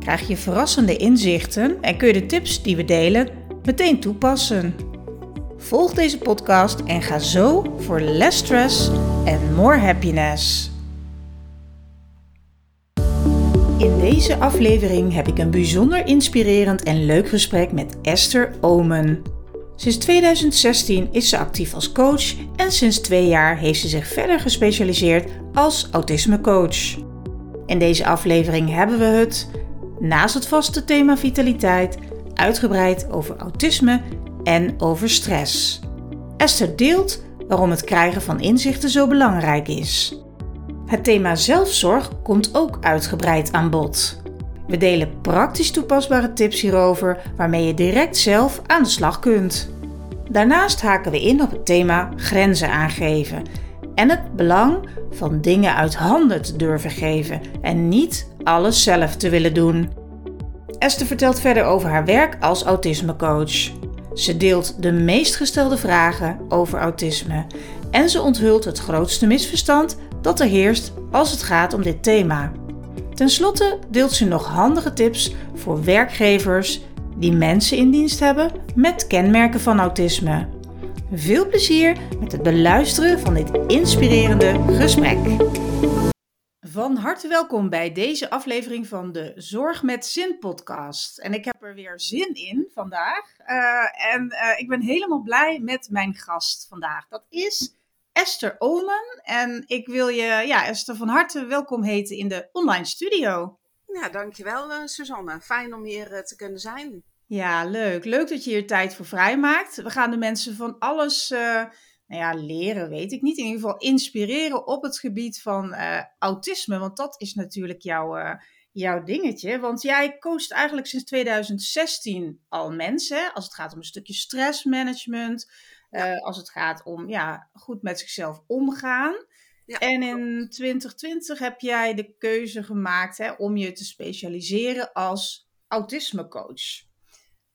krijg je verrassende inzichten en kun je de tips die we delen meteen toepassen. Volg deze podcast en ga zo voor less stress en more happiness. In deze aflevering heb ik een bijzonder inspirerend en leuk gesprek met Esther Omen. Sinds 2016 is ze actief als coach en sinds twee jaar heeft ze zich verder gespecialiseerd als autismecoach. In deze aflevering hebben we het, naast het vaste thema vitaliteit, uitgebreid over autisme en over stress. Esther deelt waarom het krijgen van inzichten zo belangrijk is. Het thema zelfzorg komt ook uitgebreid aan bod. We delen praktisch toepasbare tips hierover waarmee je direct zelf aan de slag kunt. Daarnaast haken we in op het thema grenzen aangeven en het belang van dingen uit handen te durven geven en niet alles zelf te willen doen. Esther vertelt verder over haar werk als autismecoach. Ze deelt de meest gestelde vragen over autisme en ze onthult het grootste misverstand dat er heerst als het gaat om dit thema. Ten slotte deelt ze nog handige tips voor werkgevers die mensen in dienst hebben met kenmerken van autisme. Veel plezier met het beluisteren van dit inspirerende gesprek. Van harte welkom bij deze aflevering van de Zorg met Zin podcast. En ik heb er weer zin in vandaag. Uh, en uh, ik ben helemaal blij met mijn gast vandaag. Dat is Esther Omen. En ik wil je, ja, Esther, van harte welkom heten in de online studio. Ja, dankjewel uh, Suzanne. Fijn om hier te kunnen zijn. Ja, leuk. Leuk dat je hier tijd voor vrijmaakt. We gaan de mensen van alles uh, nou ja, leren, weet ik niet. In ieder geval inspireren op het gebied van uh, autisme. Want dat is natuurlijk jouw, uh, jouw dingetje. Want jij coacht eigenlijk sinds 2016 al mensen. Als het gaat om een stukje stressmanagement. Ja. als het gaat om ja, goed met zichzelf omgaan. Ja, en in 2020 heb jij de keuze gemaakt hè, om je te specialiseren als autismecoach.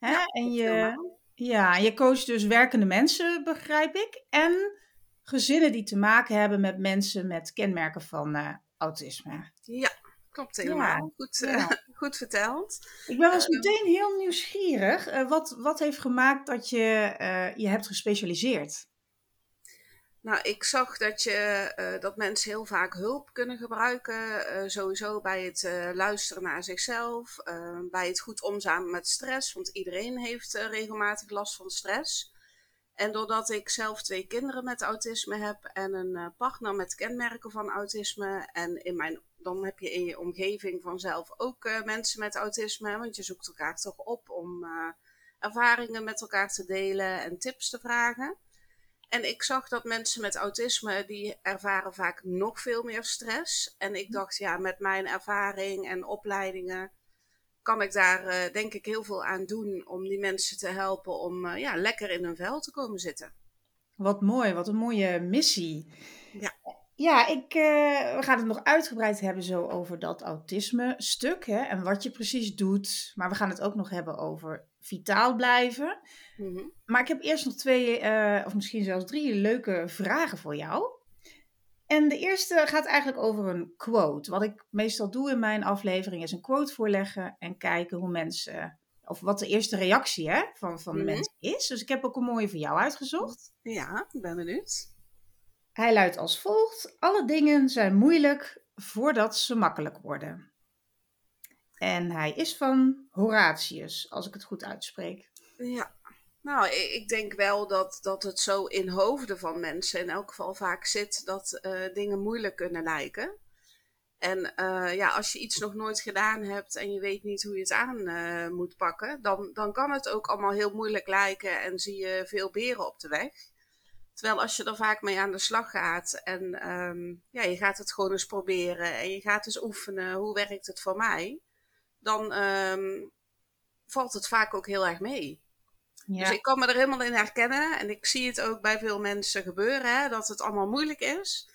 Hè? Ja, en je, ja, je coacht dus werkende mensen, begrijp ik. En gezinnen die te maken hebben met mensen met kenmerken van uh, autisme. Ja, klopt helemaal. Ja, goed, uh, goed verteld. Ik ben wel eens uh, meteen heel nieuwsgierig. wat, wat heeft gemaakt dat je je hebt gespecialiseerd? Nou, ik zag dat, je, uh, dat mensen heel vaak hulp kunnen gebruiken. Uh, sowieso bij het uh, luisteren naar zichzelf. bij het goed omgaan met stress. Want iedereen heeft regelmatig last van stress. En doordat ik zelf twee kinderen met autisme heb. En een partner met kenmerken van autisme. En in mijn, dan heb je in je omgeving vanzelf ook mensen met autisme. Want je zoekt elkaar toch op om ervaringen met elkaar te delen en tips te vragen. En ik zag dat mensen met autisme, die ervaren vaak nog veel meer stress. En ik dacht, ja, met mijn ervaring en opleidingen kan ik daar uh, denk ik heel veel aan doen om die mensen te helpen om uh, ja, lekker in hun vel te komen zitten. Wat mooi, wat een mooie missie. Ja. Ja, ik, uh, we gaan het nog uitgebreid hebben zo over dat autisme stuk hè, en wat je precies doet. Maar we gaan het ook nog hebben over vitaal blijven. Mm -hmm. Maar ik heb eerst nog twee, uh, of misschien zelfs drie leuke vragen voor jou. En de eerste gaat eigenlijk over een quote. Wat ik meestal doe in mijn aflevering is een quote voorleggen en kijken hoe mensen, of wat de eerste reactie hè, van, van de mm -hmm. mensen is. Dus ik heb ook een mooie voor jou uitgezocht. Ja, ik ben benieuwd. Hij luidt als volgt: Alle dingen zijn moeilijk voordat ze makkelijk worden. En hij is van Horatius, als ik het goed uitspreek. Ja, nou, ik denk wel dat, dat het zo in hoofden van mensen in elk geval vaak zit dat uh, dingen moeilijk kunnen lijken. En uh, ja, als je iets nog nooit gedaan hebt en je weet niet hoe je het aan uh, moet pakken, dan, dan kan het ook allemaal heel moeilijk lijken en zie je veel beren op de weg. Terwijl als je er vaak mee aan de slag gaat en um, ja, je gaat het gewoon eens proberen en je gaat eens oefenen, hoe werkt het voor mij? Dan, um, valt het vaak ook heel erg mee. Ja. Dus ik kan me er helemaal in herkennen. En ik zie het ook bij veel mensen gebeuren, hè, dat het allemaal moeilijk is.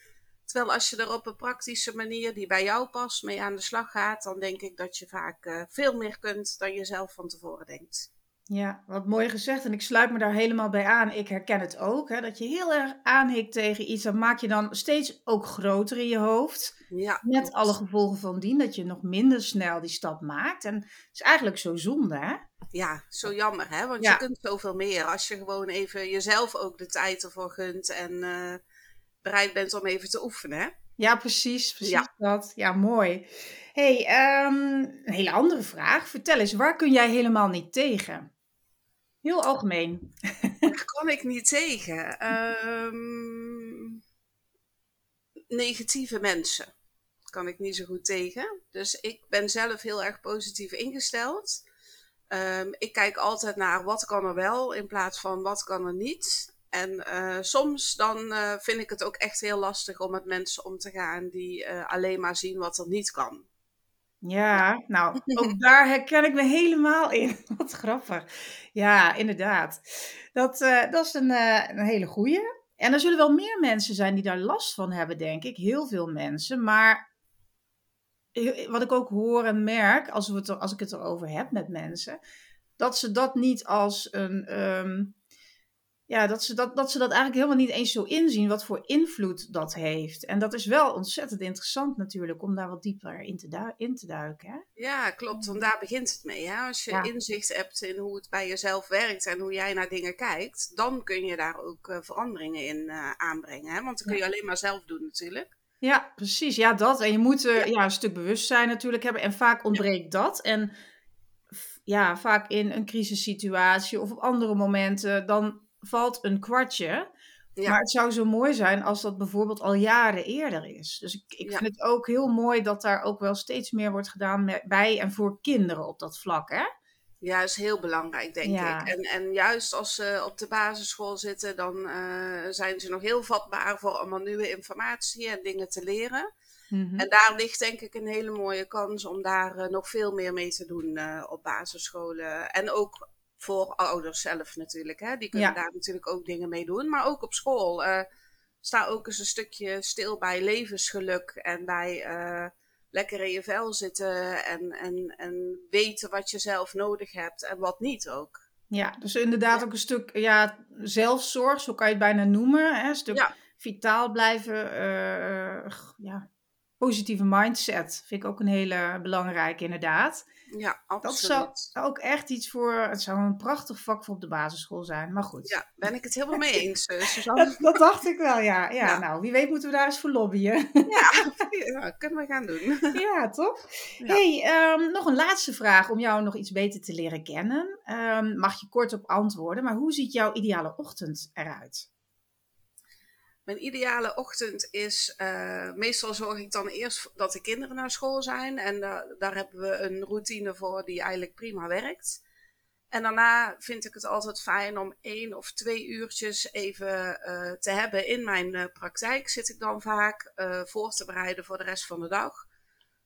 Terwijl als je er op een praktische manier die bij jou past mee aan de slag gaat, dan denk ik dat je vaak uh, veel meer kunt dan je zelf van tevoren denkt. Ja, wat mooi gezegd. En ik sluit me daar helemaal bij aan. Ik herken het ook. Hè, dat je heel erg aanhikt tegen iets. Dat maak je dan steeds ook groter in je hoofd. Ja, met klopt. alle gevolgen van dien. Dat je nog minder snel die stap maakt. En het is eigenlijk zo zonde, hè? Ja, zo jammer, hè? Want Ja. je kunt zoveel meer als je gewoon even jezelf ook de tijd ervoor gunt en eh, bereid bent om even te oefenen. Hè? Ja, precies. Precies Ja. dat. Ja, mooi. hey, ehm, een hele andere vraag. Vertel eens, waar kun jij helemaal niet tegen? Heel algemeen. Daar kan ik niet tegen. Ehm, negatieve mensen kan ik niet zo goed tegen. Dus ik ben zelf heel erg positief ingesteld. Ehm, ik kijk altijd naar wat kan er wel in plaats van wat kan er niet. En eh, soms dan eh, vind ik het ook echt heel lastig om met mensen om te gaan die eh, alleen maar zien wat er niet kan. Ja, nou, ook daar herken ik me helemaal in. Wat grappig. Ja, inderdaad. Dat, eh, dat is een, eh, een hele goeie. En er zullen wel meer mensen zijn die daar last van hebben, denk ik. Heel veel mensen. Maar heel- wat ik ook hoor en merk, als, we het er, als ik het erover heb met mensen, dat ze dat niet als een. ehm, ja, dat ze dat, dat ze dat eigenlijk helemaal niet eens zo inzien wat voor invloed dat heeft. En dat is wel ontzettend interessant natuurlijk om daar wat dieper in te, du- in te duiken. Hè? Ja, klopt. Want daar begint het mee. Hè? Als je Ja. inzicht hebt in hoe het bij jezelf werkt en hoe jij naar dingen kijkt, dan kun je daar ook eh, veranderingen in eh, aanbrengen. Hè? Want dat kun je alleen maar zelf doen natuurlijk. Ja, precies. Ja, dat. En je moet eh, ja. een stuk bewustzijn natuurlijk hebben. En vaak ontbreekt dat. En ja, vaak in een crisissituatie of op andere momenten, dan valt een kwartje. Ja. Maar het zou zo mooi zijn als dat bijvoorbeeld al jaren eerder is. Dus ik, ik Ja. vind het ook heel mooi dat daar ook wel steeds meer wordt gedaan met, bij en voor kinderen op dat vlak. Hè? Ja, is heel belangrijk, denk Ja. ik. En, en juist als ze op de basisschool zitten, dan eh, zijn ze nog heel vatbaar voor allemaal nieuwe informatie en dingen te leren. Mhm. En daar ligt denk ik een hele mooie kans om daar eh, nog veel meer mee te doen eh, op basisscholen. En ook voor ouders zelf natuurlijk. Hè? Die kunnen Ja. daar natuurlijk ook dingen mee doen. Maar ook op school. eh, sta ook eens een stukje stil bij levensgeluk en bij eh, lekker in je vel zitten en, en, en weten wat je zelf nodig hebt en wat niet ook. Ja, dus inderdaad ook een stuk ja, zelfzorg, zo kan je het bijna noemen. Hè? Een stuk Ja. vitaal blijven, eh, ja, positieve mindset vind ik ook een hele belangrijke inderdaad. Ja, Dat absoluut. zou ook echt iets voor, het zou een prachtig vak voor op de basisschool zijn, maar goed. Ja, ben ik het helemaal mee eens, eh, Suzanne. Dat, dat dacht ik wel, ja. ja. Ja. Nou, wie weet moeten we daar eens voor lobbyen. Ja, ja, kunnen we gaan doen. ja, toch? Ja. hey, ehm, nog een laatste vraag om jou nog iets beter te leren kennen. Ehm, mag je kort op antwoorden, maar hoe ziet jouw ideale ochtend eruit? Mijn ideale ochtend is, eh, meestal zorg ik dan eerst dat de kinderen naar school zijn. En da- daar hebben we een routine voor die eigenlijk prima werkt. En daarna vind ik het altijd fijn om één of twee uurtjes even eh, te hebben in mijn eh, praktijk. Zit ik dan vaak eh, voor te bereiden voor de rest van de dag.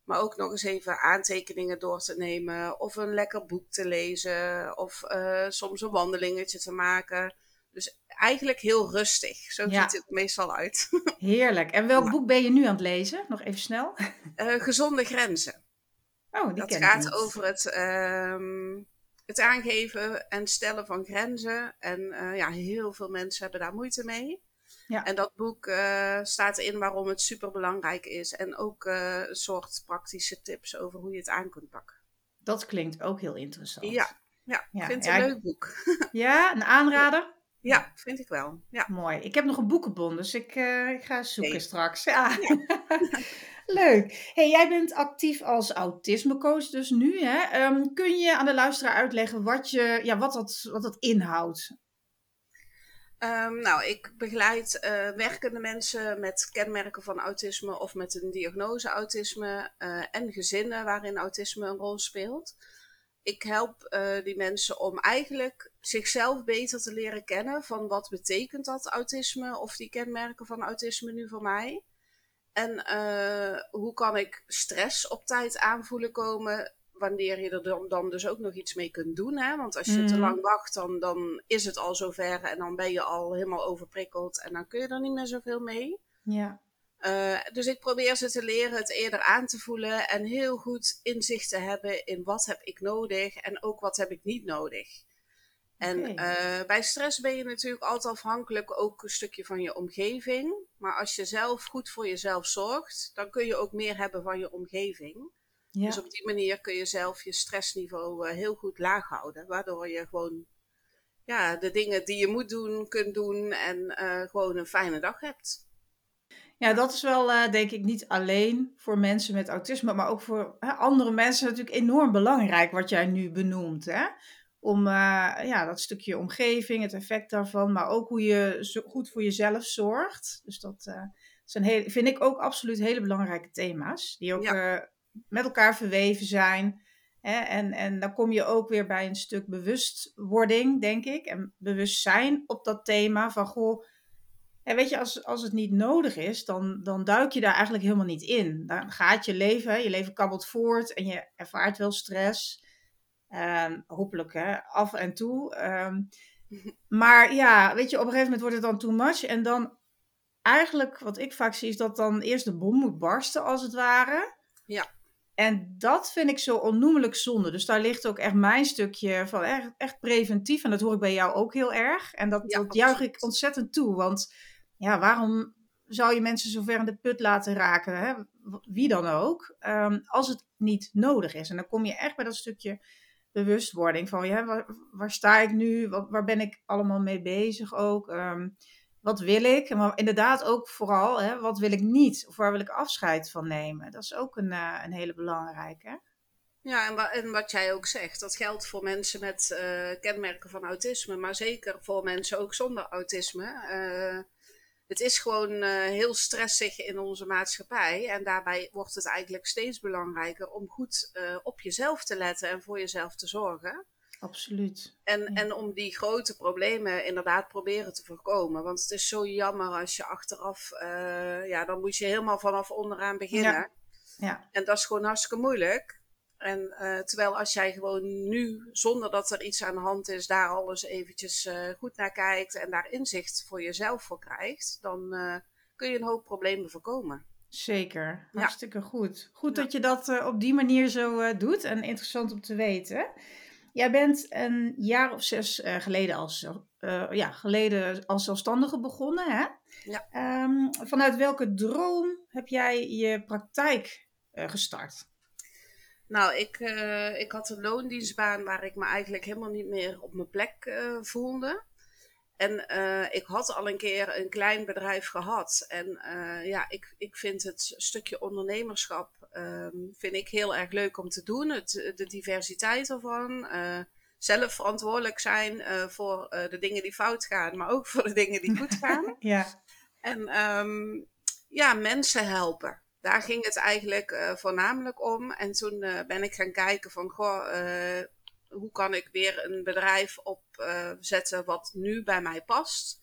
Maar ook nog eens even aantekeningen door te nemen. Of een lekker boek te lezen. Of eh, soms een wandelingetje te maken. Dus eigenlijk heel rustig. Zo Ja. ziet het meestal uit. Heerlijk. En welk Ja. boek ben je nu aan het lezen? Nog even snel. Eh, gezonde grenzen. Oh, die Dat ken ik gaat over het, ehm, het aangeven en stellen van grenzen. En eh, ja, heel veel mensen hebben daar moeite mee. Ja. En dat boek eh, staat in waarom het super belangrijk is. En ook een soort praktische tips over hoe je het aan kunt pakken. Dat klinkt ook heel interessant. Ja, ja, Ja, ik vind het een leuk boek. Ja, een aanrader? Ja, vind ik wel. Ja. Mooi. Ik heb nog een boekenbon, dus ik, eh, ik ga zoeken straks. Ja. Leuk. Hey, jij bent actief als autismecoach dus nu. Hè? Ehm, kun je aan de luisteraar uitleggen wat, je, ja, wat, dat, wat dat inhoudt? Ehm, nou, ik begeleid eh, werkende mensen met kenmerken van autisme of met een diagnose autisme eh, en gezinnen waarin autisme een rol speelt. Ik help eh, die mensen om eigenlijk zichzelf beter te leren kennen van wat betekent dat autisme of die kenmerken van autisme nu voor mij. En eh, hoe kan ik stress op tijd aanvoelen komen wanneer je er dan, dan, dus ook nog iets mee kunt doen. Hè? Want als je te Mhm. lang wacht, dan, dan is het al zover en dan ben je al helemaal overprikkeld en dan kun je er niet meer zoveel mee. Ja. Eh, dus ik probeer ze te leren het eerder aan te voelen en heel goed inzicht te hebben in wat heb ik nodig en ook wat heb ik niet nodig. En eh, bij stress ben je natuurlijk altijd afhankelijk ook een stukje van je omgeving. Maar als je zelf goed voor jezelf zorgt, dan kun je ook meer hebben van je omgeving. Ja. Dus op die manier kun je zelf je stressniveau eh, heel goed laag houden. Waardoor je gewoon ja, de dingen die je moet doen, kunt doen en gewoon een fijne dag hebt. Ja, dat is wel, eh, denk ik, niet alleen voor mensen met autisme, maar ook voor hè, andere mensen natuurlijk enorm belangrijk wat jij nu benoemt. Hè? Om eh, ja, dat stukje omgeving, het effect daarvan, maar ook hoe je zo goed voor jezelf zorgt. Dus dat eh, zijn heel, vind ik ook absoluut hele belangrijke thema's, die ook met elkaar verweven zijn. Hè? En, en dan kom je ook weer bij een stuk bewustwording, denk ik, en bewustzijn op dat thema van, goh, en weet je, als, als het niet nodig is, dan, dan duik je daar eigenlijk helemaal niet in. Dan gaat je leven, je leven kabbelt voort en je ervaart wel stress. Ehm, hopelijk hè, af en toe. Ehm, maar ja, weet je, op een gegeven moment wordt het dan too much. En dan eigenlijk, wat ik vaak zie, is dat dan eerst de bom moet barsten, als het ware. Ja. En dat vind ik zo onnoemelijk zonde. Dus daar ligt ook echt mijn stukje van echt, echt preventief. En dat hoor ik bij jou ook heel erg. En dat, Ja, dat juich ik ontzettend toe. Want ja, waarom zou je mensen zo ver in de put laten raken? Hè? Wie dan ook. ehm, als het niet nodig is. En dan kom je echt bij dat stukje bewustwording. Van ja, waar, waar sta ik nu? Wat, waar ben ik allemaal mee bezig ook? Ehm, wat wil ik? Maar inderdaad ook vooral, hè, wat wil ik niet? Of waar wil ik afscheid van nemen? Dat is ook een, eh, een hele belangrijke. Ja, en, wa- en wat jij ook zegt, dat geldt voor mensen met eh, kenmerken van autisme, maar zeker voor mensen ook zonder autisme. Eh, het is gewoon eh, heel stressig in onze maatschappij en daarbij wordt het eigenlijk steeds belangrijker om goed eh, op jezelf te letten en voor jezelf te zorgen. Absoluut. En, Ja. en om die grote problemen inderdaad proberen te voorkomen. Want het is zo jammer als je achteraf, eh, ja, dan moet je helemaal vanaf onderaan beginnen. Ja. Ja, En dat is gewoon hartstikke moeilijk. En eh, terwijl als jij gewoon nu, zonder dat er iets aan de hand is, daar alles eventjes eh, goed naar kijkt en daar inzicht voor jezelf voor krijgt, dan eh, kun je een hoop problemen voorkomen. zeker. Ja. Hartstikke goed. Goed Ja. dat je dat op die manier zo doet. En interessant om te weten. Jij bent een jaar of zes geleden, als, ja, geleden als zelfstandige begonnen. Hè? Ja. Ehm, vanuit welke droom heb jij je praktijk gestart? Nou, ik, eh, ik had een loondienstbaan waar ik me eigenlijk helemaal niet meer op mijn plek eh, voelde. En eh, ik had al een keer een klein bedrijf gehad. En ja, ik, ik vind het stukje ondernemerschap ehm, vind ik heel erg leuk om te doen. Het, de diversiteit ervan. zelf verantwoordelijk zijn voor de dingen die fout gaan, maar ook voor de dingen die goed gaan. Ja, En ehm, ja, mensen helpen. Daar ging het eigenlijk eh, voornamelijk om. En toen eh, ben ik gaan kijken van, goh, eh, hoe kan ik weer een bedrijf opzetten wat nu bij mij past.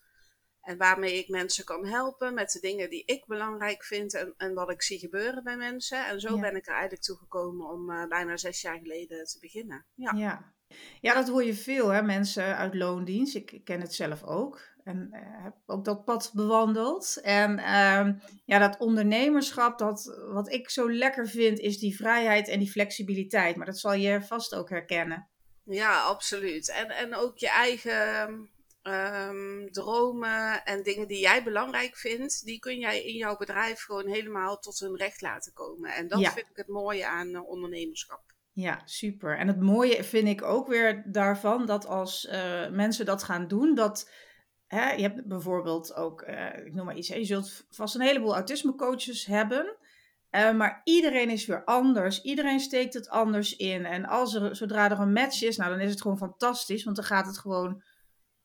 En waarmee ik mensen kan helpen met de dingen die ik belangrijk vind en, en wat ik zie gebeuren bij mensen. En zo Ja. ben ik er eigenlijk toe gekomen om bijna zes jaar geleden te beginnen. Ja. ja. ja, dat hoor je veel, hè? mensen uit loondienst. Ik, ik ken het zelf ook. En eh, heb ook dat pad bewandeld. En ehm, ja, dat ondernemerschap, dat, wat ik zo lekker vind, is die vrijheid en die flexibiliteit. Maar dat zal je vast ook herkennen. Ja, absoluut. En, en ook je eigen ehm, dromen en dingen die jij belangrijk vindt, die kun jij in jouw bedrijf gewoon helemaal tot hun recht laten komen. En dat Ja. vind ik het mooie aan eh, ondernemerschap. Ja, super. En het mooie vind ik ook weer daarvan dat als eh, mensen dat gaan doen, dat hè, je hebt bijvoorbeeld ook, eh, ik noem maar iets, je zult vast een heleboel autismecoaches hebben, eh, maar iedereen is weer anders. Iedereen steekt het anders in. En als er, zodra er een match is, nou dan is het gewoon fantastisch, want dan gaat het gewoon,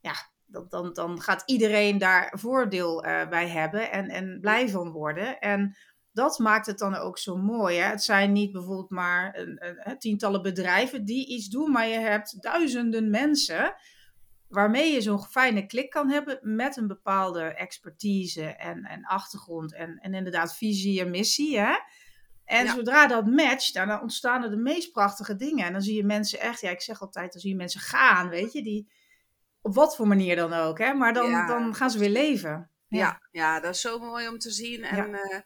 ja, dan, dan, dan gaat iedereen daar voordeel eh, bij hebben en, en blij van worden. En dat maakt het dan ook zo mooi. Hè? Het zijn niet bijvoorbeeld maar een, een, tientallen bedrijven die iets doen, maar je hebt duizenden mensen waarmee je zo'n fijne klik kan hebben met een bepaalde expertise en, en achtergrond en, en inderdaad visie en missie. Hè? En zodra dat matcht, nou, dan ontstaan er de meest prachtige dingen. En dan zie je mensen echt, ja, ik zeg altijd, dan zie je mensen gaan, weet je, die op wat voor manier dan ook, hè, maar dan, dan gaan ze weer leven. Ja. ja. dat is zo mooi om te zien. En eh,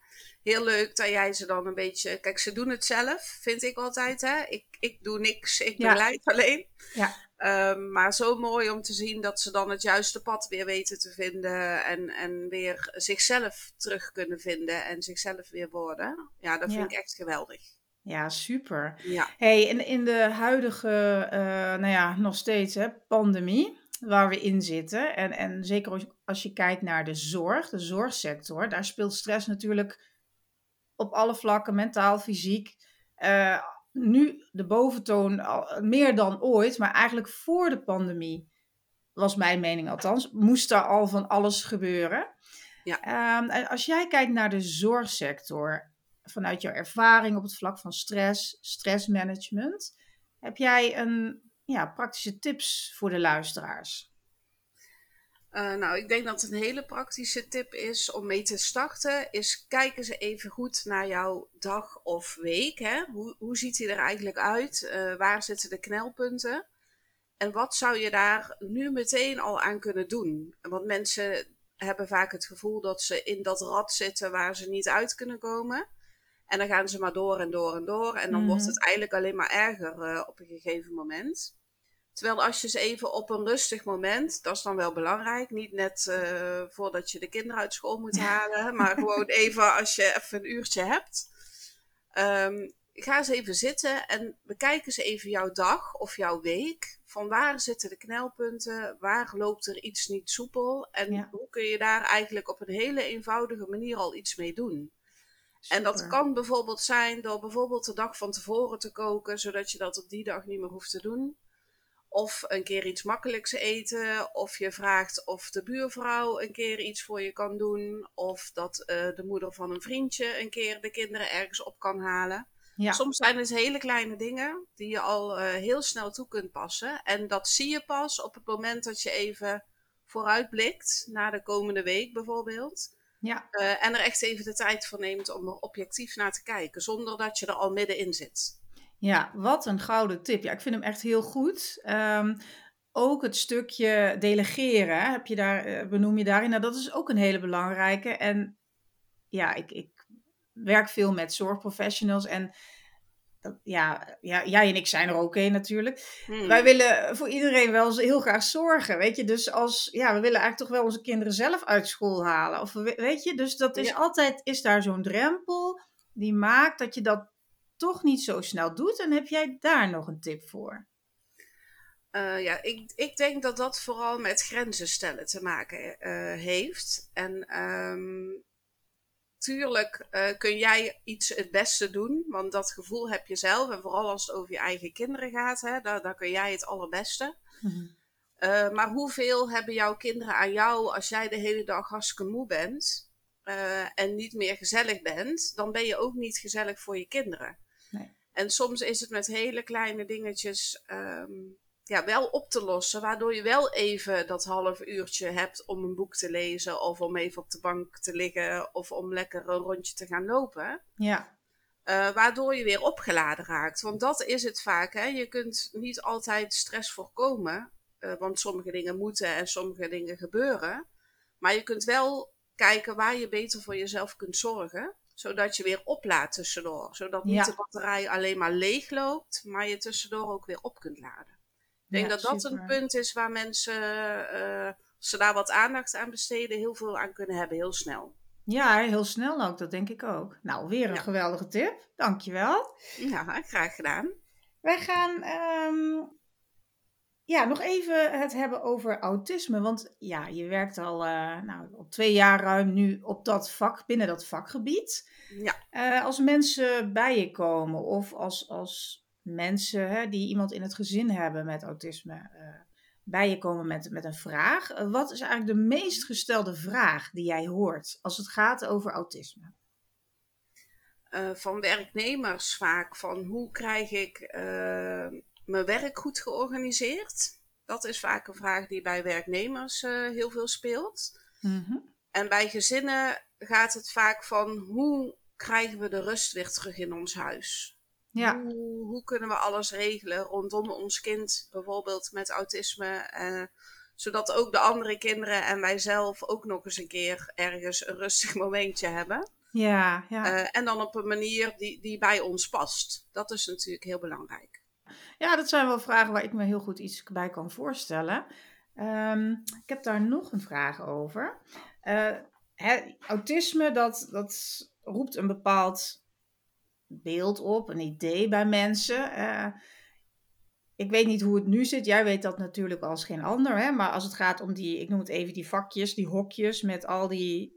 heel leuk dat jij ze dan een beetje. Kijk, ze doen het zelf, vind ik altijd. Hè? Ik, ik doe niks, ik begeleid alleen. Ja. Ehm, maar zo mooi om te zien dat ze dan het juiste pad weer weten te vinden. En, en weer zichzelf terug kunnen vinden en zichzelf weer worden. Ja, dat vind ik echt geweldig. Ja, super. Ja. Hey, in, in de huidige, uh, nou ja, nog steeds hè, pandemie waar we in zitten. En, en zeker als je kijkt naar de zorg, de zorgsector, daar speelt stress natuurlijk op alle vlakken, mentaal, fysiek. Uh, nu de boventoon al, meer dan ooit, maar eigenlijk voor de pandemie, was mijn mening althans, moest er al van alles gebeuren. Ja. Ehm, als jij kijkt naar de zorgsector, vanuit jouw ervaring op het vlak van stress, stressmanagement, heb jij een ja, praktische tips voor de luisteraars? Uh, nou, ik denk dat een hele praktische tip is om mee te starten, is kijken ze even goed naar jouw dag of week. Hè? Hoe, hoe ziet die er eigenlijk uit? Uh, waar zitten de knelpunten? En wat zou je daar nu meteen al aan kunnen doen? Want mensen hebben vaak het gevoel dat ze in dat rad zitten waar ze niet uit kunnen komen. En dan gaan ze maar door en door en door. En dan wordt mhm. het eigenlijk alleen maar erger uh, op een gegeven moment. Terwijl als je ze even op een rustig moment, dat is dan wel belangrijk, niet net uh, voordat je de kinderen uit school moet halen, maar gewoon even als je even een uurtje hebt. Um, ga eens even zitten en bekijk eens even jouw dag of jouw week. Van waar zitten de knelpunten? Waar loopt er iets niet soepel? En hoe kun je daar eigenlijk op een hele eenvoudige manier al iets mee doen? En dat kan bijvoorbeeld zijn door bijvoorbeeld de dag van tevoren te koken, zodat je dat op die dag niet meer hoeft te doen. Of een keer iets makkelijks eten. Of je vraagt of de buurvrouw een keer iets voor je kan doen. Of dat uh, de moeder van een vriendje een keer de kinderen ergens op kan halen. Ja. Soms zijn het hele kleine dingen die je al uh, heel snel toe kunt passen. En dat zie je pas op het moment dat je even vooruitblikt naar de komende week bijvoorbeeld. Ja. Uh, en er echt even de tijd voor neemt om er objectief naar te kijken, zonder dat je er al middenin zit. Ja, wat een gouden tip. Ja, ik vind hem echt heel goed. Um, ook het stukje delegeren, heb je daar, eh, benoem je daarin. Nou, dat is ook een hele belangrijke. En ja, ik, ik werk veel met zorgprofessionals en ja, ja, jij en ik zijn er ook een natuurlijk. Hmm. Wij willen voor iedereen wel heel graag zorgen, weet je. Dus als, ja, we willen eigenlijk toch wel onze kinderen zelf uit school halen. Of weet je, dus dat is altijd, is daar zo'n drempel die maakt dat je dat toch niet zo snel doet. En heb jij daar nog een tip voor? Uh, ja, ik, ik denk dat dat vooral met grenzen stellen te maken uh, heeft. En um, tuurlijk uh, kun jij iets het beste doen, want dat gevoel heb je zelf. En vooral als het over je eigen kinderen gaat, hè, daar, daar kun jij het allerbeste. Mm maar hoeveel hebben jouw kinderen aan jou als jij de hele dag hartstikke moe bent en niet meer gezellig bent? Dan ben je ook niet gezellig voor je kinderen. En soms is het met hele kleine dingetjes ehm, ja, wel op te lossen, waardoor je wel even dat half uurtje hebt om een boek te lezen of om even op de bank te liggen of om lekker een rondje te gaan lopen. Ja. Uh, waardoor je weer opgeladen raakt. Want dat is het vaak. Hè? Je kunt niet altijd stress voorkomen, uh, want sommige dingen moeten en sommige dingen gebeuren. Maar je kunt wel kijken waar je beter voor jezelf kunt zorgen zodat je weer oplaadt tussendoor. Zodat niet de batterij alleen maar leeg loopt, maar je tussendoor ook weer op kunt laden. Ik denk dat dat een punt is waar mensen, uh, als ze daar wat aandacht aan besteden, heel veel aan kunnen hebben, heel snel. Ja, heel snel ook, dat denk ik ook. Nou, weer een geweldige tip. Dankjewel. Ja, graag gedaan. Wij gaan um, ja, nog even het hebben over autisme. Want ja, je werkt al, uh, nou, al twee jaar ruim nu op dat vak, binnen dat vakgebied. Ja. Uh, als mensen bij je komen of als, als mensen hè, die iemand in het gezin hebben met autisme uh, bij je komen met, met een vraag. wat is eigenlijk de meest gestelde vraag die jij hoort als het gaat over autisme? van werknemers vaak van hoe krijg ik mijn werk goed georganiseerd? Dat is vaak een vraag die bij werknemers uh, heel veel speelt. Mm -hmm. En bij gezinnen gaat het vaak van hoe krijgen we de rust weer terug in ons huis? Ja. Hoe, hoe kunnen we alles regelen rondom ons kind, bijvoorbeeld met autisme, eh, zodat ook de andere kinderen en wij zelf ook nog eens een keer ergens een rustig momentje hebben? Ja, ja. Eh, en dan op een manier die, die bij ons past. Dat is natuurlijk heel belangrijk. Ja, dat zijn wel vragen waar ik me heel goed iets bij kan voorstellen. Ehm, ik heb daar nog een vraag over. Eh, autisme, dat, dat roept een bepaald beeld op, een idee bij mensen. Eh, ik weet niet hoe het nu zit. Jij weet dat natuurlijk als geen ander. Hè? Maar als het gaat om die, ik noem het even die vakjes, die hokjes met al die.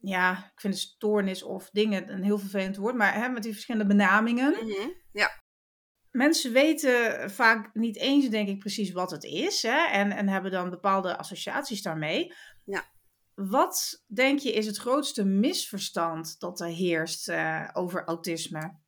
Ja, ik vind het stoornis of dingen een heel vervelend woord, maar hè, met die verschillende benamingen. Mhm, Ja, Mensen weten vaak niet eens, denk ik, precies wat het is. Hè? En, en hebben dan bepaalde associaties daarmee. Ja. Wat denk je is het grootste misverstand dat er heerst eh, over autisme?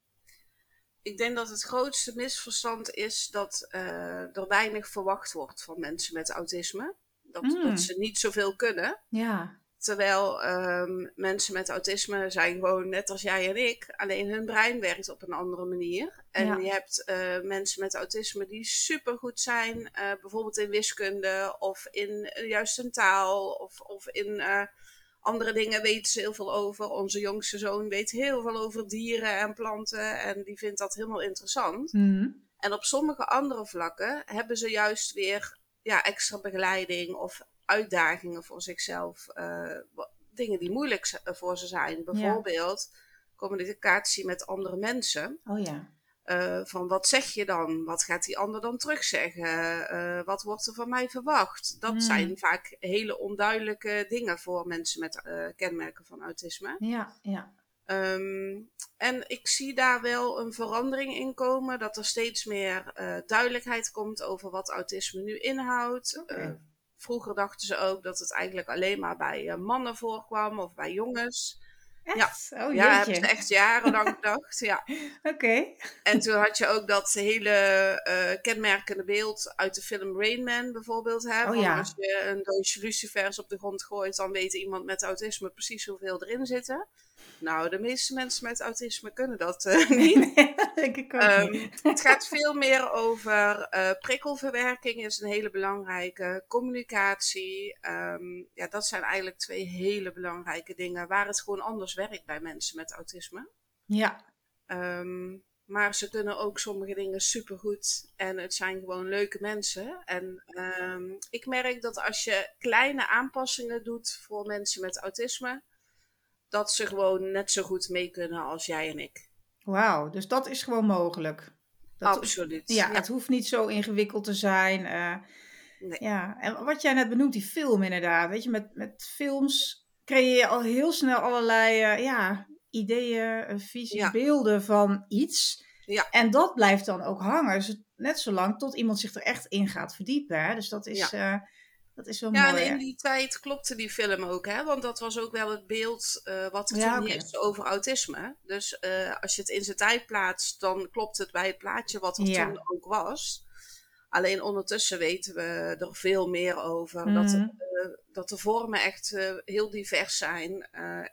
ik denk dat het grootste misverstand is dat eh, er weinig verwacht wordt van mensen met autisme. Dat, Mm. dat ze niet zoveel kunnen. Ja, Terwijl ehm, mensen met autisme zijn gewoon net als jij en ik. Alleen hun brein werkt op een andere manier. En Ja. je hebt eh, mensen met autisme die supergoed zijn. eh, bijvoorbeeld in wiskunde of in eh, juist een taal. Of, of in andere dingen weten ze heel veel over. Onze jongste zoon weet heel veel over dieren en planten. En die vindt dat helemaal interessant. Mhm. En op sommige andere vlakken hebben ze juist weer ja, extra begeleiding of uitdagingen voor zichzelf. eh, dingen die moeilijk eh, voor ze zijn. Bijvoorbeeld communicatie met andere mensen. oh ja. Eh, van wat zeg je dan? Wat gaat die ander dan terugzeggen? Eh wat wordt er van mij verwacht? Dat Hmm. zijn vaak hele onduidelijke dingen voor mensen met kenmerken van autisme. Ja, ja. Ehm, en ik zie daar wel een verandering in komen, dat er steeds meer duidelijkheid komt over wat autisme nu inhoudt. Vroeger dachten ze ook dat het eigenlijk alleen maar bij eh, mannen voorkwam of bij jongens. Echt? Oh ja, hebben ze echt jarenlang gedacht. Ja. Oké. En toen had je ook dat hele eh, kenmerkende beeld uit de film Rain Man bijvoorbeeld. Hè? Oh ja. Als je een doosje lucifers op de grond gooit, dan weet iemand met autisme precies hoeveel erin zitten. Nou, de meeste mensen met autisme kunnen dat eh, niet. Nee, denk ik ook Ehm, niet. het gaat veel meer over eh, prikkelverwerking, is een hele belangrijke. Communicatie, ehm, ja, dat zijn eigenlijk twee hele belangrijke dingen waar het gewoon anders werkt bij mensen met autisme. Ja, Ehm, maar ze kunnen ook sommige dingen supergoed. En het zijn gewoon leuke mensen. En ik merk dat als je kleine aanpassingen doet voor mensen met autisme, dat ze gewoon net zo goed mee kunnen als jij en ik. wauw. Dus dat is gewoon mogelijk. Dat, Absoluut. Ja, het hoeft niet zo ingewikkeld te zijn. eh, Nee. Ja, en wat jij net benoemt, die film inderdaad. Weet je, met, met films creëer je al heel snel allerlei eh, ja, ideeën, eh, visies, Ja. beelden van iets. Ja. En dat blijft dan ook hangen. Dus net zolang tot iemand zich er echt in gaat verdiepen. Hè? Dus dat is, dat is wel Ja, mooi. en in die tijd klopte die film ook, hè? Want dat was ook wel het beeld eh, wat er Ja, toen oké. heerste over autisme. Dus eh, als je het in zijn tijd plaatst, dan klopt het bij het plaatje wat er Ja. toen ook was. Alleen ondertussen weten we er veel meer over. Dat, Mhm. eh, dat de vormen echt heel divers zijn.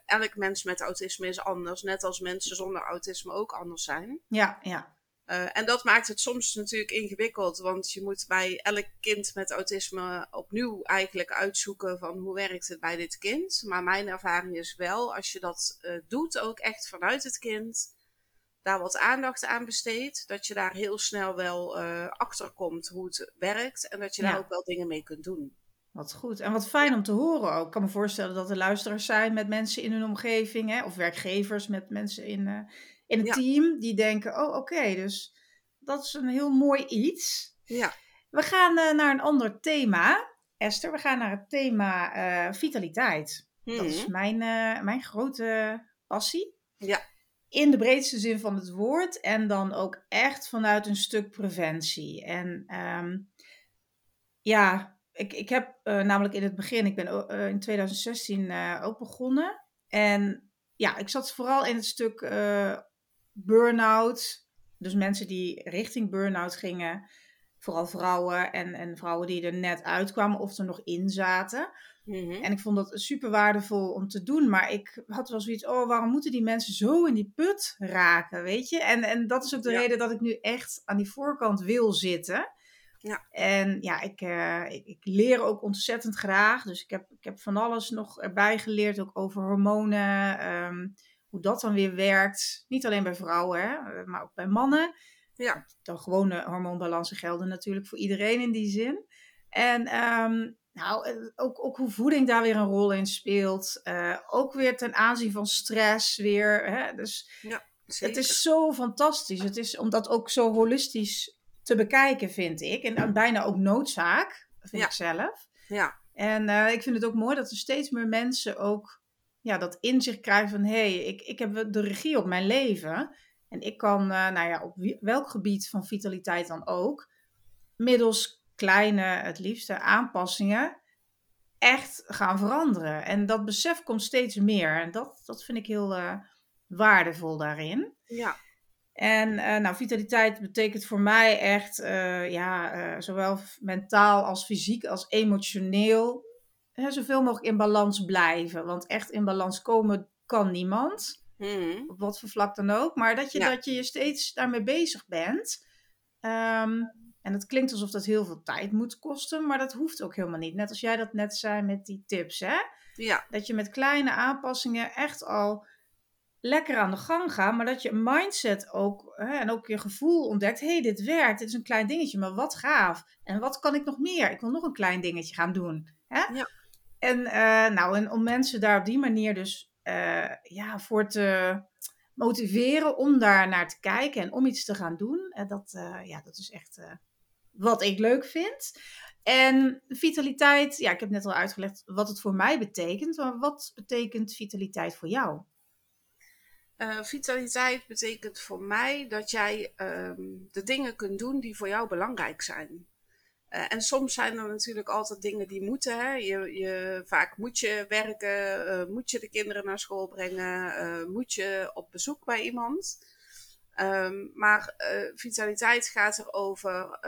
Elk mens met autisme is anders, net als mensen zonder autisme ook anders zijn. Ja, ja. Eh, en dat maakt het soms natuurlijk ingewikkeld, want je moet bij elk kind met autisme opnieuw eigenlijk uitzoeken van hoe werkt het bij dit kind. Maar mijn ervaring is wel, als je dat eh, doet, ook echt vanuit het kind, daar wat aandacht aan besteedt, dat je daar heel snel wel eh achter komt hoe het werkt en dat je Ja. daar ook wel dingen mee kunt doen. Wat goed. En wat fijn om te horen ook. Ik kan me voorstellen dat er luisteraars zijn met mensen in hun omgeving. Hè? Of werkgevers met mensen in, in het Ja. team. Die denken, oh oké, dus dat is een heel mooi iets. Ja, We gaan eh, naar een ander thema. Esther, we gaan naar het thema eh, vitaliteit. Dat is Mhm. mijn, eh, mijn grote passie. Ja. In de breedste zin van het woord. En dan ook echt vanuit een stuk preventie. En ehm, ja, ik, ik heb namelijk in het begin, ik ben in 2016 eh, ook begonnen. En ja, ik zat vooral in het stuk burn-out. Dus mensen die richting burn-out gingen. vooral vrouwen en, en vrouwen die er net uitkwamen of er nog in zaten. Mhm. En ik vond dat super waardevol om te doen. Maar ik had wel zoiets, oh, waarom moeten die mensen zo in die put raken, weet je? En, en dat is ook de Ja. reden dat ik nu echt aan die voorkant wil zitten. Ja. En ja, ik, eh, ik, ik leer ook ontzettend graag. Dus ik heb, ik heb van alles nog erbij geleerd, ook over hormonen. ehm, hoe dat dan weer werkt. Niet alleen bij vrouwen, hè, eh, maar ook bij mannen. Ja. De gewone hormoonbalansen gelden natuurlijk voor iedereen in die zin. En ehm, nou, eh, ook, ook hoe voeding daar weer een rol in speelt. Eh, ook weer ten aanzien van stress weer. Hè? Dus Zeker. het is zo fantastisch. Het is om dat ook zo holistisch te bekijken, vind ik. En dan bijna ook noodzaak, vind Ja. ik zelf. Ja, En ik vind het ook mooi dat er steeds meer mensen ook ja, dat inzicht krijgen van... hé, hey, ik, ik heb de regie op mijn leven. En ik kan, eh, nou ja, op welk gebied van vitaliteit dan ook... middels kleine, het liefste, aanpassingen... echt gaan veranderen. En dat besef komt steeds meer. En dat, dat vind ik heel eh, waardevol daarin. ja, En eh, nou, vitaliteit betekent voor mij echt, ja, zowel mentaal als fysiek als emotioneel, hè, zoveel mogelijk in balans blijven. Want echt in balans komen kan niemand, Mhm. op wat voor vlak dan ook. Maar dat je, Ja. dat je je steeds daarmee bezig bent. Ehm, en het klinkt alsof dat heel veel tijd moet kosten, maar dat hoeft ook helemaal niet. Net als jij dat net zei met die tips, hè? ja, Dat je met kleine aanpassingen echt al lekker aan de gang gaat. Maar dat je mindset ook hè, en ook je gevoel ontdekt. Hé, hey, dit werkt. Dit is een klein dingetje, maar wat gaaf. En wat kan ik nog meer? Ik wil nog een klein dingetje gaan doen. Hè? Ja. En, eh, nou, en om mensen daar op die manier dus eh, ja, voor te motiveren om daar naar te kijken en om iets te gaan doen. eh, dat, ja, dat is echt wat ik leuk vind. En vitaliteit, ja, ik heb net al uitgelegd wat het voor mij betekent. Maar wat betekent vitaliteit voor jou? Vitaliteit betekent voor mij dat jij ehm, de dingen kunt doen die voor jou belangrijk zijn. Eh, en soms zijn er natuurlijk altijd dingen die moeten. Hè? Je, je, vaak moet je werken, eh, moet je de kinderen naar school brengen, eh, moet je op bezoek bij iemand. Ehm, maar vitaliteit gaat erover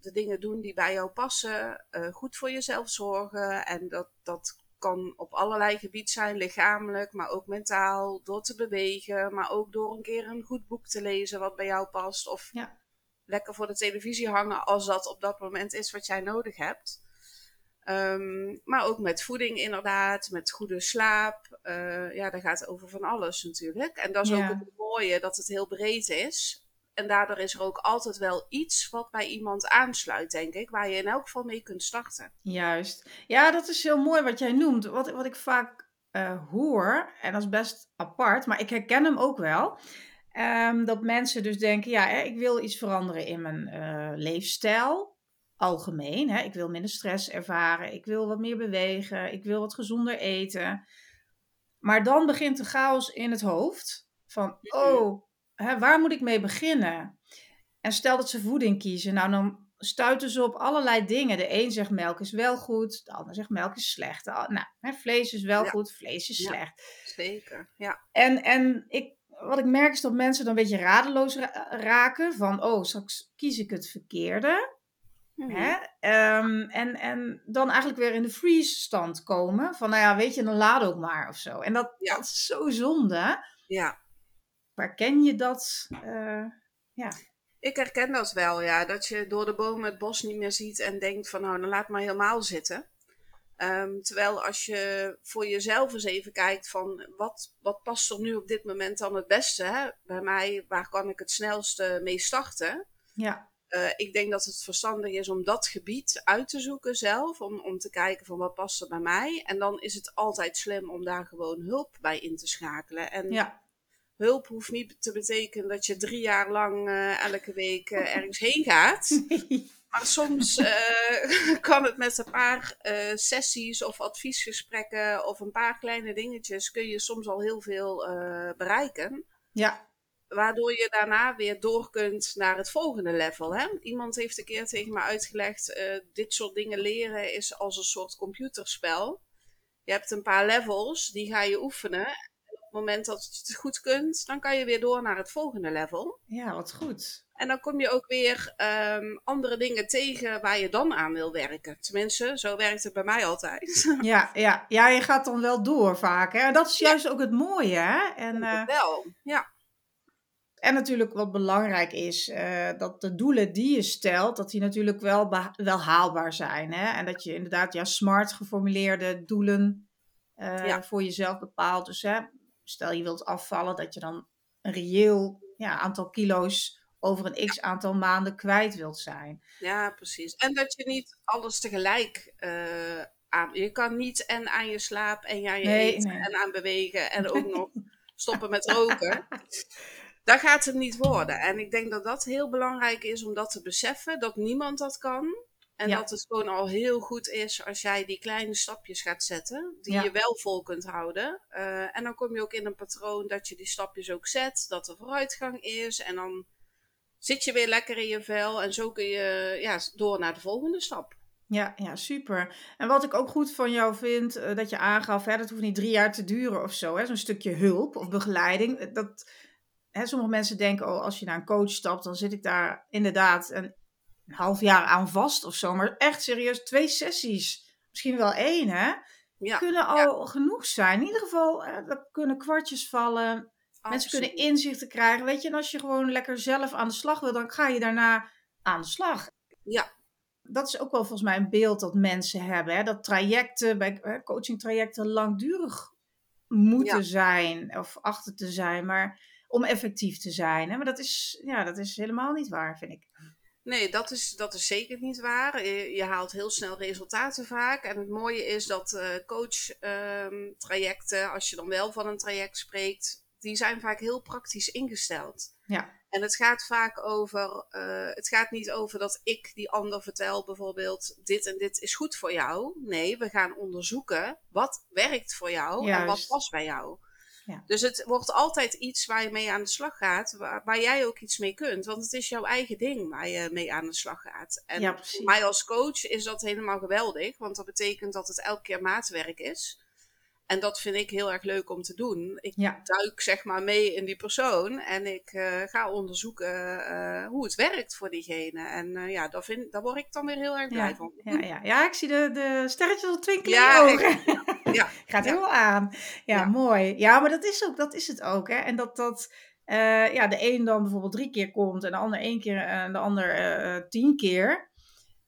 de dingen doen die bij jou passen, goed voor jezelf zorgen. En dat, dat kan op allerlei gebieden zijn, lichamelijk, maar ook mentaal, door te bewegen, maar ook door een keer een goed boek te lezen wat bij jou past. Of Ja. Lekker voor de televisie hangen als dat op dat moment is wat jij nodig hebt. Ehm, maar ook met voeding inderdaad, met goede slaap. Eh, ja, dat gaat over van alles natuurlijk. En dat is Ja. ook het mooie, dat het heel breed is. En daardoor is er ook altijd wel iets wat bij iemand aansluit, denk ik, waar je in elk geval mee kunt starten. Juist. Ja, dat is heel mooi wat jij noemt. Wat, wat ik vaak eh, hoor, en dat is best apart, maar ik herken hem ook wel. Ehm, dat mensen dus denken, ja, hè, ik wil iets veranderen in mijn eh, leefstijl. Algemeen, hè. ik wil minder stress ervaren, ik wil wat meer bewegen, ik wil wat gezonder eten. Maar dan begint de chaos in het hoofd. Van, oh, hè, waar moet ik mee beginnen? En stel dat ze voeding kiezen, nou dan stuiten ze op allerlei dingen. De een zegt melk is wel goed, de ander zegt melk is slecht. Nou, hè, vlees is wel Ja. goed, vlees is Ja. slecht. Zeker, ja. En, en ik, wat ik merk is dat mensen dan een beetje radeloos ra- raken. Van, oh, straks kies ik het verkeerde. Mhm. Hè? Ehm, en, en dan eigenlijk weer in de freeze stand komen. Van, nou ja, weet je, dan laat ook maar of zo. En dat, Ja. dat is zo zonde. Ja. Waar ken je dat? Eh, Ik herken dat wel, ja. Dat je door de bomen het bos niet meer ziet en denkt van nou, dan laat maar helemaal zitten. Ehm, terwijl als je voor jezelf eens even kijkt van wat, wat past er nu op dit moment dan het beste? Hè? Bij mij, waar kan ik het snelste mee starten? ja, Eh, ik denk dat het verstandig is om dat gebied uit te zoeken zelf. Om, om te kijken van wat past er bij mij. En dan is het altijd slim om daar gewoon hulp bij in te schakelen. En ja. hulp hoeft niet te betekenen dat je drie jaar lang eh, elke week eh, ergens heen gaat. Maar soms eh, kan het met een paar eh, sessies of adviesgesprekken of een paar kleine dingetjes kun je soms al heel veel eh, bereiken. ja, Waardoor je daarna weer door kunt naar het volgende level. Hè? Iemand heeft een keer tegen me uitgelegd: dit soort dingen leren is als een soort computerspel. Je hebt een paar levels, die ga je oefenen. En op het moment dat je het goed kunt, dan kan je weer door naar het volgende level. ja, wat goed. En dan kom je ook weer ehm, andere dingen tegen waar je dan aan wil werken. Tenminste, zo werkt het bij mij altijd. Ja, ja, ja je gaat dan wel door vaak. Hè? En dat is juist ook het mooie. Hè? En, uh, wel, ja. En natuurlijk wat belangrijk is, uh, dat de doelen die je stelt, dat die natuurlijk wel, wel haalbaar zijn. Hè? En dat je inderdaad ja, smart geformuleerde doelen uh, voor jezelf bepaalt. Dus hè, stel je wilt afvallen, dat je dan een reëel ja, aantal kilo's over een x aantal maanden kwijt wilt zijn. Ja, precies. En dat je niet alles tegelijk uh, aan. Je kan niet en aan je slaap en aan je eten en aan bewegen en ook nog stoppen met roken. Daar gaat het niet worden. En ik denk dat dat heel belangrijk is om dat te beseffen, dat niemand dat kan. En dat het gewoon al heel goed is als jij die kleine stapjes gaat zetten, die je wel vol kunt houden. Uh, en dan kom je ook in een patroon dat je die stapjes ook zet, dat er vooruitgang is. En dan zit je weer lekker in je vel en zo kun je ja, door naar de volgende stap. Ja, ja, super. En wat ik ook goed van jou vind, uh, dat je aangaf, hè, dat hoeft niet drie jaar te duren of zo, zo'n stukje hulp of begeleiding. Eh, dat, hè, sommige mensen denken, oh, als je naar een coach stapt, dan zit ik daar inderdaad een, een half jaar aan vast of zo. Maar echt serieus, twee sessies, misschien wel één, hè, ja, kunnen al genoeg zijn. In ieder geval, er kunnen kwartjes vallen. Mensen kunnen inzichten krijgen. Weet je, en als je gewoon lekker zelf aan de slag wil, dan ga je daarna aan de slag. Ja. Dat is ook wel volgens mij een beeld dat mensen hebben. Hè? Dat trajecten, bij coachingtrajecten langdurig moeten zijn of achter te zijn, maar om effectief te zijn. Hè? Maar dat is, ja, dat is helemaal niet waar, vind ik. Nee, dat is, dat is zeker niet waar. Je, haalt heel snel resultaten vaak. En het mooie is dat uh, coach-trajecten, als je dan wel van een traject spreekt, die zijn vaak heel praktisch ingesteld. Ja. En het gaat vaak over, uh, het gaat niet over dat ik die ander vertel bijvoorbeeld, dit en dit is goed voor jou. Nee, we gaan onderzoeken wat werkt voor jou en wat past bij jou. Ja. Dus het wordt altijd iets waar je mee aan de slag gaat, waar, waar, jij ook iets mee kunt. Want het is jouw eigen ding waar je mee aan de slag gaat. En ja, voor mij als coach is dat helemaal geweldig, want dat betekent dat het elke keer maatwerk is. En dat vind ik heel erg leuk om te doen. Ik duik zeg maar mee in die persoon en ik uh, ga onderzoeken uh, hoe het werkt voor diegene. En uh, ja, daar, vind, daar word ik dan weer heel erg blij ja, van. Ja, ja. ja, ik zie de, de sterretjes al twinkelen ja, in ogen. ja, Gaat heel aan. Ja, mooi. Ja, maar dat is, ook, dat is het ook. Hè? En dat dat... ja, de een dan bijvoorbeeld drie keer komt en de ander één keer en de ander tien keer.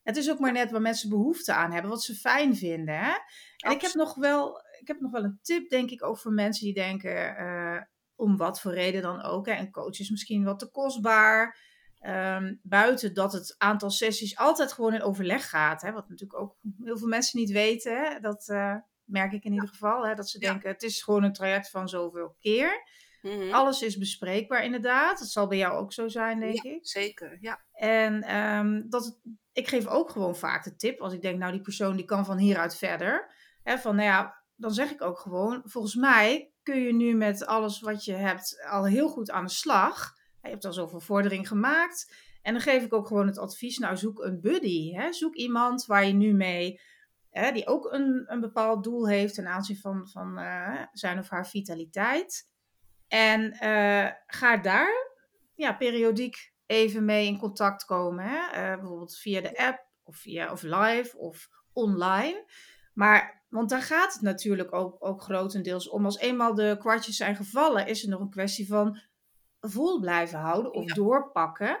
Het is ook maar net waar mensen behoefte aan hebben, wat ze fijn vinden. Hè? En ik heb nog wel ik heb nog wel een tip, denk ik, ook voor mensen die denken, uh, om wat voor reden dan ook. Hè, en coach is misschien wat te kostbaar. Um, buiten dat het aantal sessies altijd gewoon in overleg gaat. Hè, wat natuurlijk ook heel veel mensen niet weten. Hè, dat uh, merk ik in ieder geval. Hè, dat ze denken, het is gewoon een traject van zoveel keer. Mm-hmm. Alles is bespreekbaar inderdaad. Dat zal bij jou ook zo zijn, denk ja, ik. Zeker, ja. En um, dat, ik geef ook gewoon vaak de tip. Als ik denk, nou die persoon die kan van hieruit verder. Hè, van nou ja, dan zeg ik ook gewoon, volgens mij kun je nu met alles wat je hebt al heel goed aan de slag. Je hebt al zoveel vordering gemaakt. En dan geef ik ook gewoon het advies, nou zoek een buddy. Hè? Zoek iemand waar je nu mee, hè, die ook een, een bepaald doel heeft ten aanzien van, van uh, zijn of haar vitaliteit. En uh, ga daar ja, periodiek even mee in contact komen. Hè? Uh, bijvoorbeeld via de app of, via, of live of online. Maar want daar gaat het natuurlijk ook, ook grotendeels om. Als eenmaal de kwartjes zijn gevallen, is het nog een kwestie van vol blijven houden of doorpakken.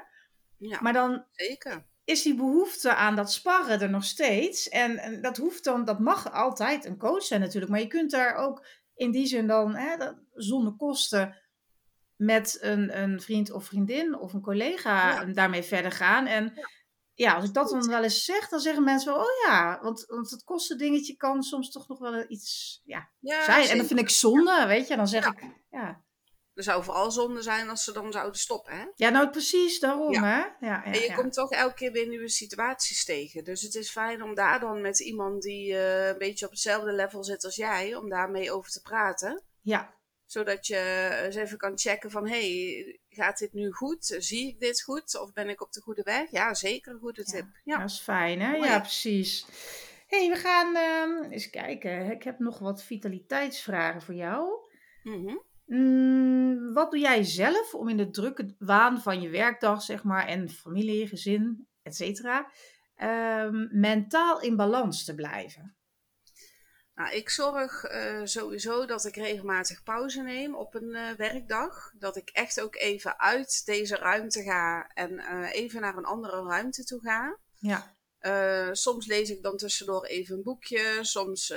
Ja, maar dan zeker. is die behoefte aan dat sparren er nog steeds. En, en, dat hoeft dan, dat mag altijd een coach zijn natuurlijk. Maar je kunt daar ook in die zin dan hè, zonder kosten met een, een vriend of vriendin of een collega daarmee verder gaan. En ja, als ik dat dan wel eens zeg, dan zeggen mensen wel, oh ja, want, want het kostendingetje kan soms toch nog wel iets ja, zijn. En dat vind ik zonde, weet je. Dan zeg ik, ja. Er zou vooral zonde zijn als ze dan zouden stoppen, hè? Ja, nou precies, daarom, hè. Ja, ja, en je komt toch elke keer weer nieuwe situaties tegen. Dus het is fijn om daar dan met iemand die uh, een beetje op hetzelfde level zit als jij, om daarmee over te praten. Ja, zodat je eens even kan checken van, hey, gaat dit nu goed? Zie ik dit goed? Of ben ik op de goede weg? Ja, zeker een goede tip. Ja, dat is fijn hè? Ja, precies. hey, we gaan uh, eens kijken. Ik heb nog wat vitaliteitsvragen voor jou. Mm Mm, wat doe jij zelf om in de drukke waan van je werkdag, zeg maar, en familie, gezin, et cetera, ehm, mentaal in balans te blijven? Nou, ik zorg uh, sowieso dat ik regelmatig pauze neem op een uh, werkdag. Dat ik echt ook even uit deze ruimte ga en uh, even naar een andere ruimte toe ga. Ja. soms lees ik dan tussendoor even een boekje. Soms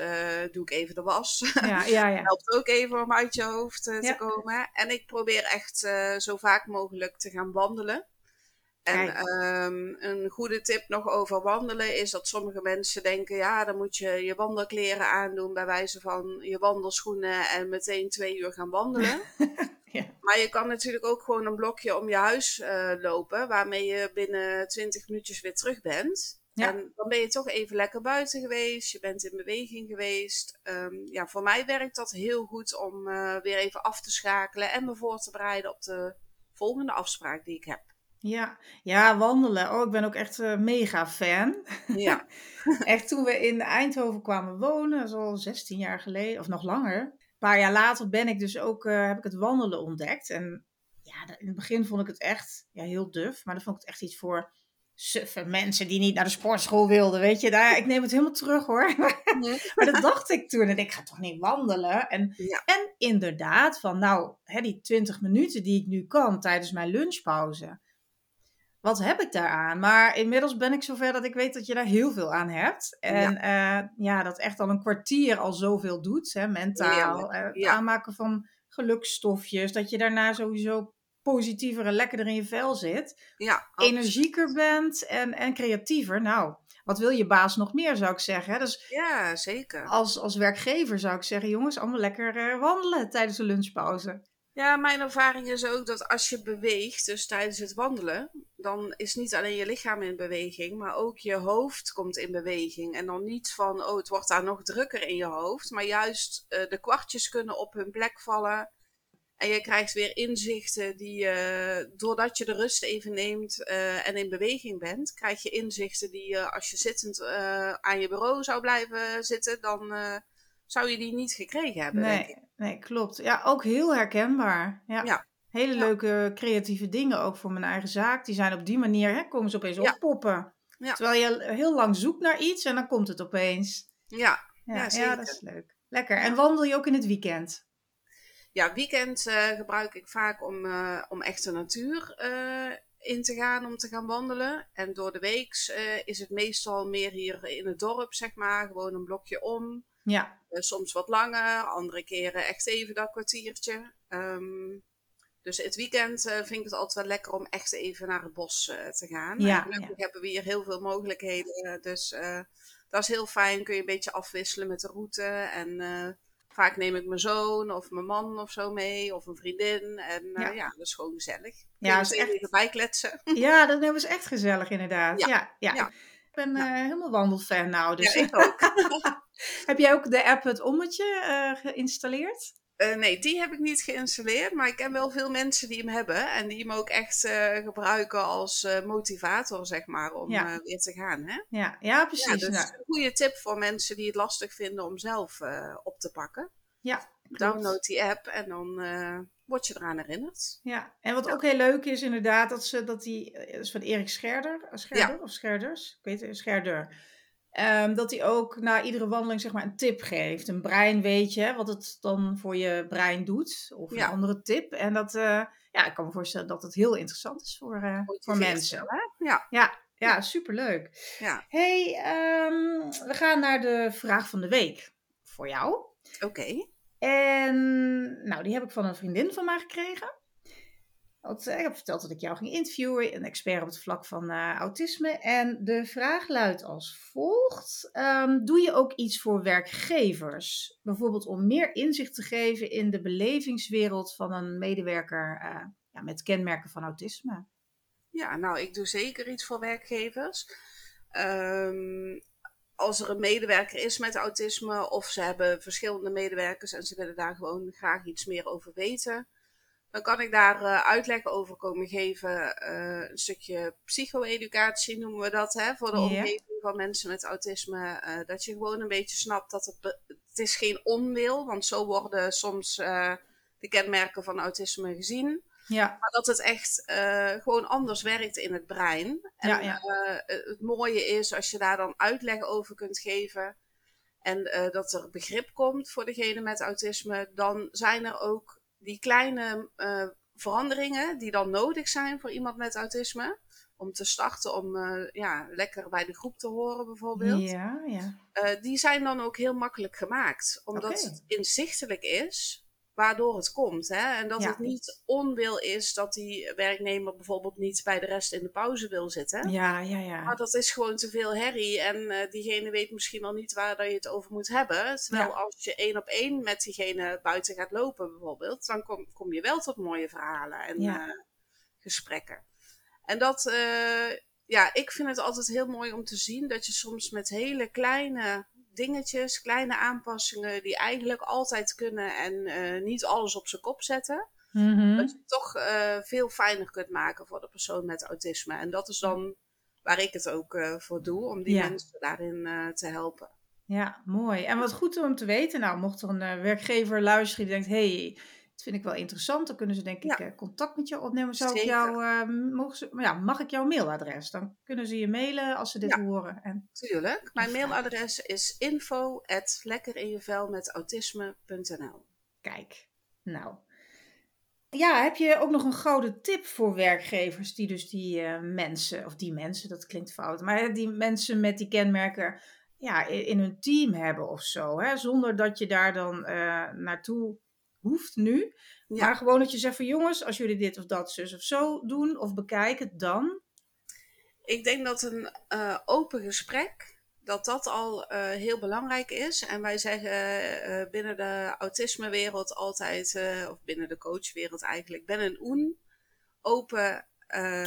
doe ik even de was. Ja, ja, ja. helpt ook even om uit je hoofd te komen. En ik probeer echt zo vaak mogelijk te gaan wandelen. En um, een goede tip nog over wandelen is dat sommige mensen denken: ja, dan moet je je wandelkleren aandoen, bij wijze van je wandelschoenen en meteen twee uur gaan wandelen. ja. Maar je kan natuurlijk ook gewoon een blokje om je huis uh, lopen, waarmee je binnen 20 minuutjes weer terug bent. Ja. En dan ben je toch even lekker buiten geweest, je bent in beweging geweest. Um, ja, voor mij werkt dat heel goed om uh, weer even af te schakelen en me voor te bereiden op de volgende afspraak die ik heb. Ja, ja, wandelen. Oh, ik ben ook echt uh, mega fan. Ja. echt toen we in Eindhoven kwamen wonen, dat is al 16 jaar geleden, of nog langer. Een paar jaar later ben ik dus ook, uh, heb ik het wandelen ontdekt. En ja, in het begin vond ik het echt ja, heel duf, maar dan vond ik het echt iets voor suffe mensen die niet naar de sportschool wilden, weet je. Daar, ik neem het helemaal terug hoor. maar dat dacht ik toen. En ik ga toch niet wandelen? En, ja. en inderdaad, van nou, hè, die 20 minuten die ik nu kan tijdens mijn lunchpauze wat heb ik daaraan? Maar inmiddels ben ik zover dat ik weet dat je daar heel veel aan hebt. En ja, uh, ja dat echt al een kwartier al zoveel doet, hè, mentaal. Uh, het aanmaken van gelukstofjes. Dat je daarna sowieso positiever en lekkerder in je vel zit. Ja, energieker bent en, en creatiever. Nou, wat wil je baas nog meer, zou ik zeggen. Dus ja, zeker. Als, als werkgever zou ik zeggen, jongens, allemaal lekker uh, wandelen tijdens de lunchpauze. Ja, mijn ervaring is ook dat als je beweegt, dus tijdens het wandelen, dan is niet alleen je lichaam in beweging, maar ook je hoofd komt in beweging. En dan niet van, oh, het wordt daar nog drukker in je hoofd, maar juist uh, de kwartjes kunnen op hun plek vallen. En je krijgt weer inzichten die, uh, doordat je de rust even neemt uh, en in beweging bent, krijg je inzichten die als je zittend aan je bureau zou blijven zitten, dan zou je die niet gekregen hebben. Nee, denk ik. nee klopt. Ja, ook heel herkenbaar. Ja. ja. Hele leuke creatieve dingen ook voor mijn eigen zaak. Die zijn op die manier, hè, komen ze opeens oppoppen. Terwijl je heel lang zoekt naar iets en dan komt het opeens. Ja, ja, ja, dat is leuk. Lekker. En wandel je ook in het weekend? Ja, weekend uh, gebruik ik vaak om, uh, om echt de natuur uh, in te gaan, om te gaan wandelen. En door de week is het meestal meer hier in het dorp, zeg maar. Gewoon een blokje om. Ja. soms wat langer, andere keren echt even dat kwartiertje. Um, dus het weekend uh, vind ik het altijd wel lekker om echt even naar het bos uh, te gaan. Ja, gelukkig hebben we hier heel veel mogelijkheden. Dus dat is heel fijn. Kun je een beetje afwisselen met de route. En vaak neem ik mijn zoon of mijn man of zo mee. Of een vriendin. En ja. ja, dat is gewoon gezellig. Ja, dat is echt... even bijkletsen. Ja, dat is echt gezellig inderdaad. Ja, ja. ja. Ik ben helemaal wandelfan nou. Dus. Ja, ik ook. Heb jij ook de app Het Ommetje geïnstalleerd? Uh, nee, die heb ik niet geïnstalleerd, maar ik ken wel veel mensen die hem hebben en die hem ook echt uh, gebruiken als uh, motivator, zeg maar, om ja. weer te gaan. Hè? Ja, ja precies. Ja, dus nou. een goede tip voor mensen die het lastig vinden om zelf op te pakken. Ja. Download die app en dan word je eraan herinnerd. Ja, en wat ook heel leuk is inderdaad, dat, ze, dat die, dat is van Erik Scherder, Scherder of Scherders, ik weet het, Scherder. Um, dat hij ook na iedere wandeling zeg maar een tip geeft. Een brein weet je wat het dan voor je brein doet. Of een andere tip. En dat, uh, ja, ik kan me voorstellen dat het heel interessant is voor, uh, voor mensen. Ja. Ja, ja, superleuk. Ja. hey, um, we gaan naar de vraag van de week. Voor jou. Oké. Okay. En nou, die heb ik van een vriendin van mij gekregen. Want ik heb verteld dat ik jou ging interviewen, een expert op het vlak van uh, autisme. En de vraag luidt als volgt: um, Doe je ook iets voor werkgevers? Bijvoorbeeld om meer inzicht te geven in de belevingswereld van een medewerker uh, ja, met kenmerken van autisme? Ja, nou, ik doe zeker iets voor werkgevers. Um, als er een medewerker is met autisme of ze hebben verschillende medewerkers en ze willen daar gewoon graag iets meer over weten dan kan ik daar uh, uitleg over komen geven. Uh, een stukje psycho-educatie noemen we dat, hè, voor de omgeving van mensen met autisme. Uh, dat je gewoon een beetje snapt dat het, het is geen onwil, want zo worden soms de de kenmerken van autisme gezien. Ja. Maar dat het echt gewoon anders werkt in het brein. En Ja, ja. het mooie is als je daar dan uitleg over kunt geven. En dat er begrip komt voor degene met autisme. Dan zijn er ook die kleine veranderingen die dan nodig zijn voor iemand met autisme. Om te starten, om ja, lekker bij de groep te horen bijvoorbeeld. Ja, ja. die zijn dan ook heel makkelijk gemaakt. Omdat het inzichtelijk is waardoor het komt. Hè? En dat Ja. het niet onwil is dat die werknemer bijvoorbeeld niet bij de rest in de pauze wil zitten. Ja, ja, ja. Maar dat is gewoon te veel herrie en eh, diegene weet misschien al niet waar dat je het over moet hebben. Terwijl Ja. als je één op één met diegene buiten gaat lopen bijvoorbeeld, dan kom, kom je wel tot mooie verhalen en Ja. eh, gesprekken. En dat, eh, ja, ik vind het altijd heel mooi om te zien dat je soms met hele kleine dingetjes, kleine aanpassingen die eigenlijk altijd kunnen en eh, niet alles op zijn kop zetten, Mhm. dat je het toch eh, veel fijner kunt maken voor de persoon met autisme. En dat is dan waar ik het ook eh, voor doe, om die Ja. mensen daarin te helpen. Ja, mooi. En wat goed om te weten. Nou, mocht er een werkgever luisteren die denkt, hey, dat vind ik wel interessant, dan kunnen ze denk ik Ja. eh, contact met je opnemen. Zou ik jou, eh, mogen ze, ja, mag ik jouw mailadres? Dan kunnen ze je mailen als ze dit Ja. horen. En, Tuurlijk. Mijn mailadres is info kijk, nou. Ja, heb je ook nog een gouden tip voor werkgevers die dus die eh, mensen, of die mensen, dat klinkt fout, maar die mensen met die kenmerken ja, in, in hun team hebben of zo, hè? zonder dat je daar dan naartoe hoeft nu. Ja. Maar gewoon dat je zegt van jongens, als jullie dit of dat, zus of zo doen of bekijken, dan. Ik denk dat een eh, open gesprek, dat dat al eh, heel belangrijk is. En wij zeggen eh, binnen de autismewereld altijd, of binnen de coachwereld eigenlijk, ben een oen. Open,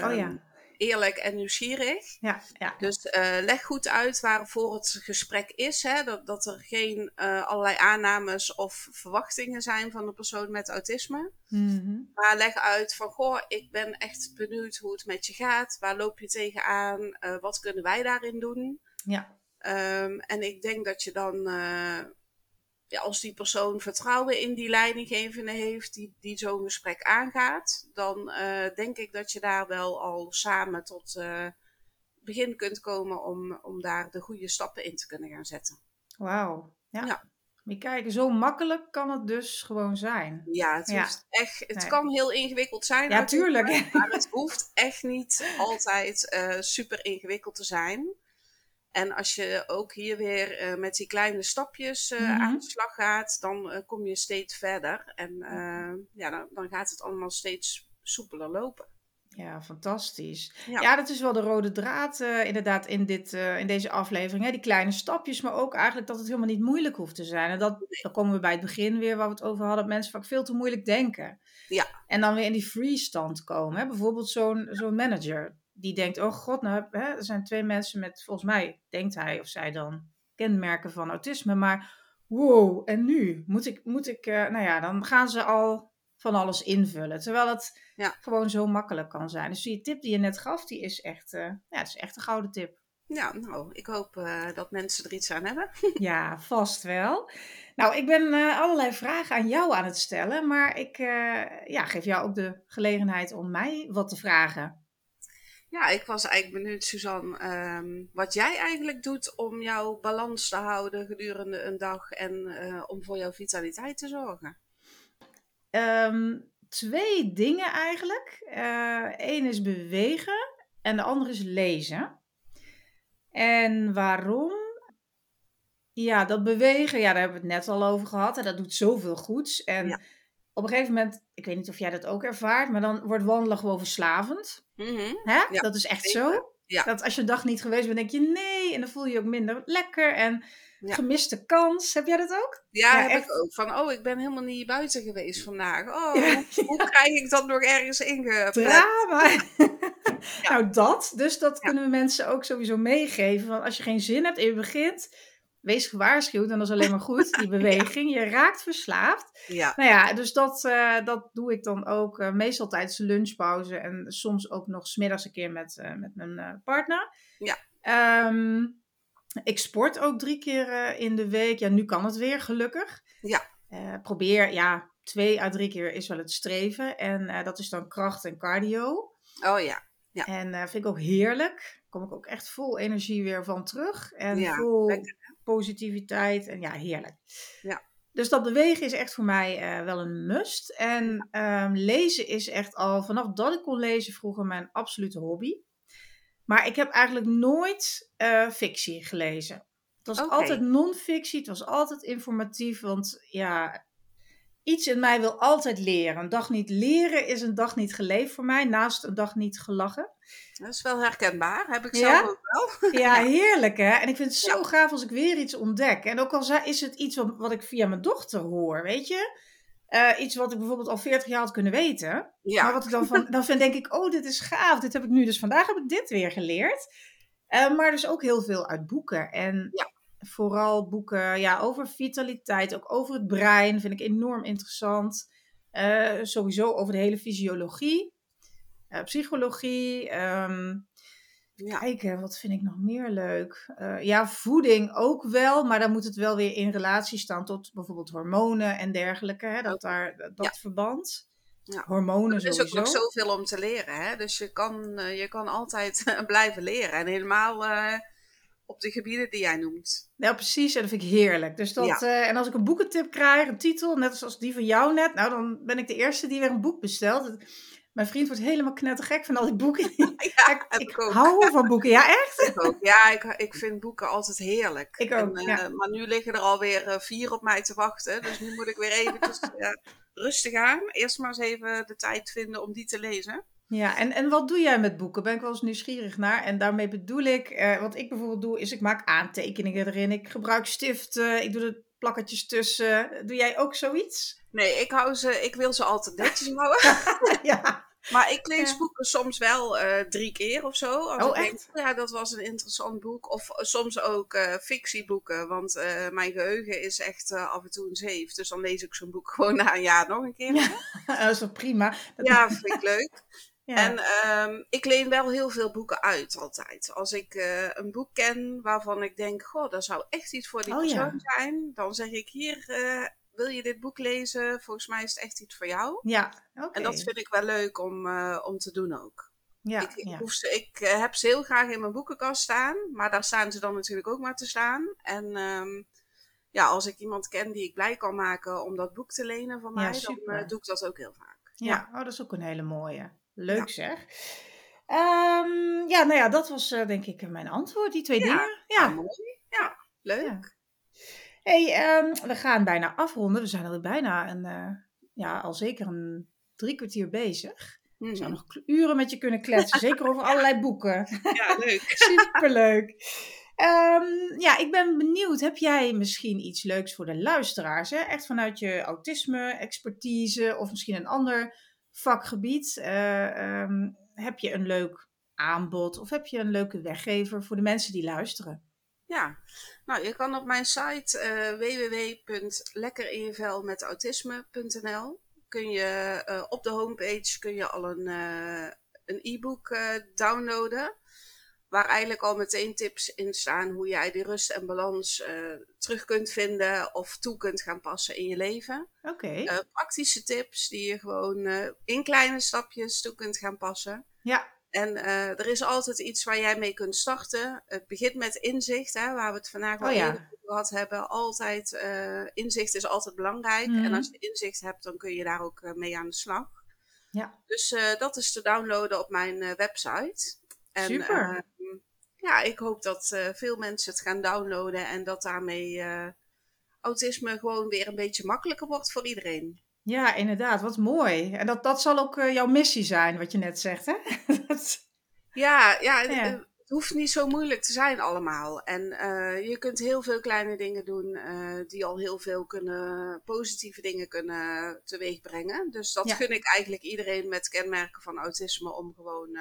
Oh ja, eerlijk en nieuwsgierig. ja, ja. Dus eh, leg goed uit waarvoor het gesprek is. Hè? Dat, dat er geen eh, allerlei aannames of verwachtingen zijn van de persoon met autisme. Mhm. Maar leg uit van, goh, ik ben echt benieuwd hoe het met je gaat. Waar loop je tegenaan? Eh wat kunnen wij daarin doen? ja. Ehm, en ik denk dat je dan, eh, ja, als die persoon vertrouwen in die leidinggevende heeft, die, die zo'n gesprek aangaat, dan eh, denk ik dat je daar wel al samen tot eh, begin kunt komen om, om daar de goede stappen in te kunnen gaan zetten. Wauw. Ja. Ja. Maar kijk, zo makkelijk kan het dus gewoon zijn. Ja, het, Ja. hoeft echt, het Nee. kan heel ingewikkeld zijn. Ja, natuurlijk, tuurlijk. Maar het hoeft echt niet altijd eh, super ingewikkeld te zijn. En als je ook hier weer eh, met die kleine stapjes eh, Mhm. aan de slag gaat, dan eh, kom je steeds verder. En eh, ja, dan, dan gaat het allemaal steeds soepeler lopen. Ja, fantastisch. Ja. Ja, dat is wel de rode draad inderdaad in, dit, in deze aflevering. Hè? Die kleine stapjes, maar ook eigenlijk dat het helemaal niet moeilijk hoeft te zijn. En dat, dan komen we bij het begin weer waar we het over hadden. Dat mensen vaak veel te moeilijk denken. Ja. En dan weer in die freeze-stand komen. Hè? Bijvoorbeeld zo'n zo'n manager die denkt, oh god, nou, hè, er zijn twee mensen met, volgens mij denkt hij of zij dan, kenmerken van autisme. Maar wow, en nu? Moet ik, moet ik eh, nou ja, dan gaan ze al van alles invullen. Terwijl het Ja. gewoon zo makkelijk kan zijn. Dus die tip die je net gaf, die is echt, eh, ja, het is echt een gouden tip. Ja, nou, ik hoop eh, dat mensen er iets aan hebben. Ja, vast wel. Nou, ik ben allerlei vragen aan jou aan het stellen, maar ik ja, geef jou ook de gelegenheid om mij wat te vragen. Ja, ik was eigenlijk benieuwd, Suzanne, ehm, wat jij eigenlijk doet om jouw balans te houden gedurende een dag en eh, om voor jouw vitaliteit te zorgen. Ehm, twee dingen eigenlijk. Eén is bewegen en de andere is lezen. En waarom? Ja, dat bewegen, ja, daar hebben we het net al over gehad. En dat doet zoveel goeds. En Ja. Op een gegeven moment, ik weet niet of jij dat ook ervaart, maar dan wordt wandelen gewoon verslavend. Mhm. Hè? Ja, dat is echt zeker. zo. Ja. Dat als je een dag niet geweest bent, denk je nee. En dan voel je je ook minder lekker. En Ja. gemiste kans. Heb jij dat ook? Ja, Ja, heb echt. ik ook. Van, oh, ik ben helemaal niet buiten geweest vandaag. Oh, Ja. hoe, hoe krijg ik dat nog ergens ingepland? Drama. Nou, dat. Dus dat kunnen we mensen ook sowieso meegeven. Want als je geen zin hebt en je begint, wees gewaarschuwd. En dat is alleen maar goed, die beweging. Je raakt verslaafd. Ja, Nou ja, dus dat, eh, dat doe ik dan ook eh, meestal tijdens de lunchpauze. En soms ook nog smiddags een keer met, eh, met mijn partner. Ja. Ehm, ik sport ook drie keer in de week. Ja, nu kan het weer, gelukkig. Ja. Probeer, ja, twee à drie keer is wel het streven. En dat is dan kracht en cardio. Oh ja. ja. En vind ik ook heerlijk. Kom ik ook echt vol energie weer van terug. En vol positiviteit. En ja, heerlijk. Ja. Dus dat bewegen is echt voor mij wel een must. En ehm, lezen is echt al vanaf dat ik kon lezen vroeger mijn absolute hobby. Maar ik heb eigenlijk nooit uh, fictie gelezen. Het was altijd non-fictie, het was altijd informatief. Want ja, iets in mij wil altijd leren. Een dag niet leren is een dag niet geleefd voor mij, naast een dag niet gelachen. Dat is wel herkenbaar, heb ik zelf ook wel. Ja, heerlijk hè. En ik vind het zo gaaf als ik weer iets ontdek. En ook al is het iets wat, wat ik via mijn dochter hoor, weet je. Uh, iets wat ik bijvoorbeeld al 40 jaar had kunnen weten. Ja. Maar wat ik dan van, dan vind, denk ik, oh, dit is gaaf. Dit heb ik nu. Dus vandaag heb ik dit weer geleerd. Uh, maar dus ook heel veel uit boeken. En ja. Vooral boeken ja, over vitaliteit, ook over het brein, vind ik enorm interessant. Uh, sowieso over de hele fysiologie, psychologie. Um, ja. Kijken, wat vind ik nog meer leuk? Uh, ja, voeding ook wel, maar dan moet het wel weer in relatie staan tot bijvoorbeeld hormonen en dergelijke. Hè? Dat daar dat verband. Ja. Hormonen Er is ook nog zoveel om te leren, hè? dus je kan, je kan altijd blijven leren. En helemaal op de gebieden die jij noemt. Ja, precies. En dat vind ik heerlijk. Dus dat, en als ik een boekentip krijg, een titel, net zoals die van jou net, nou dan ben ik de eerste die weer een boek bestelt. Mijn vriend wordt helemaal knettergek van al die boeken. ja, ik, ik, ik hou van boeken. Ja, echt? Ik ook. Ja, ik, ik vind boeken altijd heerlijk. Ik ook, en, ja. uh, maar nu liggen er alweer uh, vier op mij te wachten. Dus nu moet ik weer even rustig aan. Eerst maar eens even de tijd vinden om die te lezen. Ja, en, en wat doe jij met boeken? Ben ik wel eens nieuwsgierig naar. En daarmee bedoel ik, wat ik bijvoorbeeld doe, is ik maak aantekeningen erin. Ik gebruik stiften, ik doe er plakketjes tussen. Doe jij ook zoiets? Nee, ik, hou ze, ik wil ze altijd netjes houden. ja. Maar ik lees boeken soms wel uh, drie keer of zo. Als oh, ik echt? Denk, ja, dat was een interessant boek. Of soms ook uh, fictieboeken. Want uh, mijn geheugen is echt af en toe een zeef. Dus dan lees ik zo'n boek gewoon na een jaar nog een keer. Ja, dat is wel prima. Ja, vind ik leuk. Ja. En um, ik leen wel heel veel boeken uit altijd. Als ik een boek ken waarvan ik denk, goh, dat zou echt iets voor die oh, persoon zijn. Dan zeg ik hier, wil je dit boek lezen? Volgens mij is het echt iets voor jou. Ja, oké. En dat vind ik wel leuk om, uh, om te doen ook. Ja, ik, ik, ja. Hoef ze, ik heb ze heel graag in mijn boekenkast staan, maar daar staan ze dan natuurlijk ook maar te staan. En um, ja, als ik iemand ken die ik blij kan maken om dat boek te lenen van mij, dan doe ik dat ook heel vaak. Ja, ja. Oh, dat is ook een hele mooie. Leuk zeg. Um, ja, nou ja, dat was denk ik mijn antwoord, die twee dingen. Ja, mooi. Ja, leuk hey, um, we gaan bijna afronden. We zijn al bijna een, uh, ja, al zeker een drie kwartier bezig. Ik zou nog uren met je kunnen kletsen, zeker over allerlei boeken. Ja, leuk. Superleuk. Um, ja, ik ben benieuwd. Heb jij misschien iets leuks voor de luisteraars? Hè? Echt vanuit je autisme-expertise of misschien een ander vakgebied. Uh, um, heb je een leuk aanbod of heb je een leuke weggever voor de mensen die luisteren? Ja, nou je kan op mijn site uh, www.lekkerinjevelmetautisme.nl kun je uh, op de homepage kun je al een een e-book downloaden. Waar eigenlijk al meteen tips in staan hoe jij die rust en balans terug kunt vinden of toe kunt gaan passen in je leven. Oké. Okay. praktische tips die je gewoon in kleine stapjes toe kunt gaan passen. Ja. En er is altijd iets waar jij mee kunt starten. Het begint met inzicht, hè, waar we het vandaag al oh, ja. over gehad hebben. Altijd, inzicht is altijd belangrijk. Mhm. En als je inzicht hebt, dan kun je daar ook mee aan de slag. Ja. Dus dat is te downloaden op mijn website. En, Super. Ja, ik hoop dat veel mensen het gaan downloaden en dat daarmee autisme gewoon weer een beetje makkelijker wordt voor iedereen. Ja, inderdaad. Wat mooi. En dat, dat zal ook uh, jouw missie zijn, wat je net zegt, hè? dat... ja, ja, ja. Het, het, hoeft niet zo moeilijk te zijn allemaal. En je kunt heel veel kleine dingen doen die al heel veel kunnen, positieve dingen kunnen teweeg brengen. Dus dat Ja. gun ik eigenlijk iedereen met kenmerken van autisme om gewoon,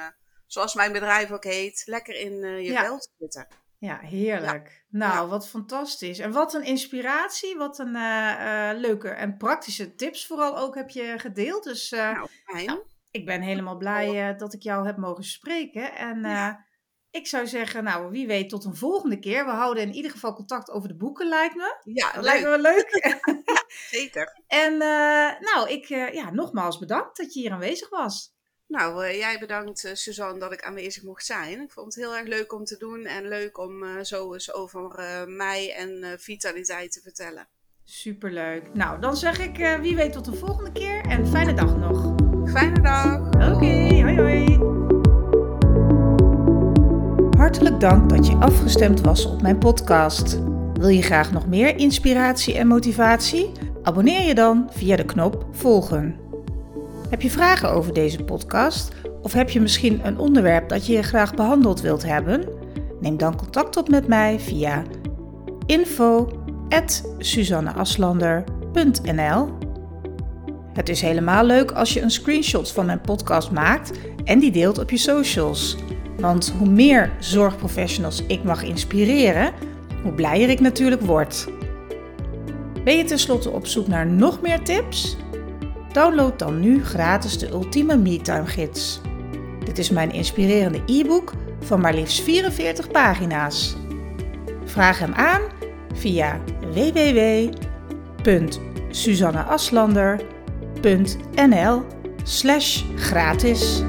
zoals mijn bedrijf ook heet, lekker in je Ja. vel te zitten. Ja, heerlijk. Nou, Ja. wat fantastisch. En wat een inspiratie, wat een eh, eh, leuke en praktische tips vooral ook heb je gedeeld. Dus eh, Nou, fijn. Nou, ik ben helemaal blij eh, dat ik jou heb mogen spreken. En eh, ik zou zeggen, nou, wie weet tot een volgende keer. We houden in ieder geval contact over de boeken, lijkt me. Ja, Dat lijkt me leuk. Zeker. en eh, nou, ik, eh, ja, nogmaals bedankt dat je hier aanwezig was. Nou, eh, jij bedankt uh, Suzanne dat ik aanwezig mocht zijn. Ik vond het heel erg leuk om te doen en leuk om uh, zo eens over uh, mij en vitaliteit te vertellen. Superleuk. Nou, dan zeg ik wie weet tot de volgende keer en fijne dag nog. Fijne dag. Oké, okay, hoi hoi. Hartelijk dank dat je afgestemd was op mijn podcast. Wil je graag nog meer inspiratie en motivatie? Abonneer je dan via de knop volgen. Heb je vragen over deze podcast? Of heb je misschien een onderwerp dat je graag behandeld wilt hebben? Neem dan contact op met mij via info.suzanneaslander.nl Het is helemaal leuk als je een screenshot van mijn podcast maakt en die deelt op je socials. Want hoe meer zorgprofessionals ik mag inspireren, hoe blijer ik natuurlijk word. Ben je tenslotte op zoek naar nog meer tips? Download dan nu gratis de Ultieme MeTime Gids. Dit is mijn inspirerende e-book van maar liefst 44 pagina's. Vraag hem aan via www.suzanneaslander.nl slash gratis.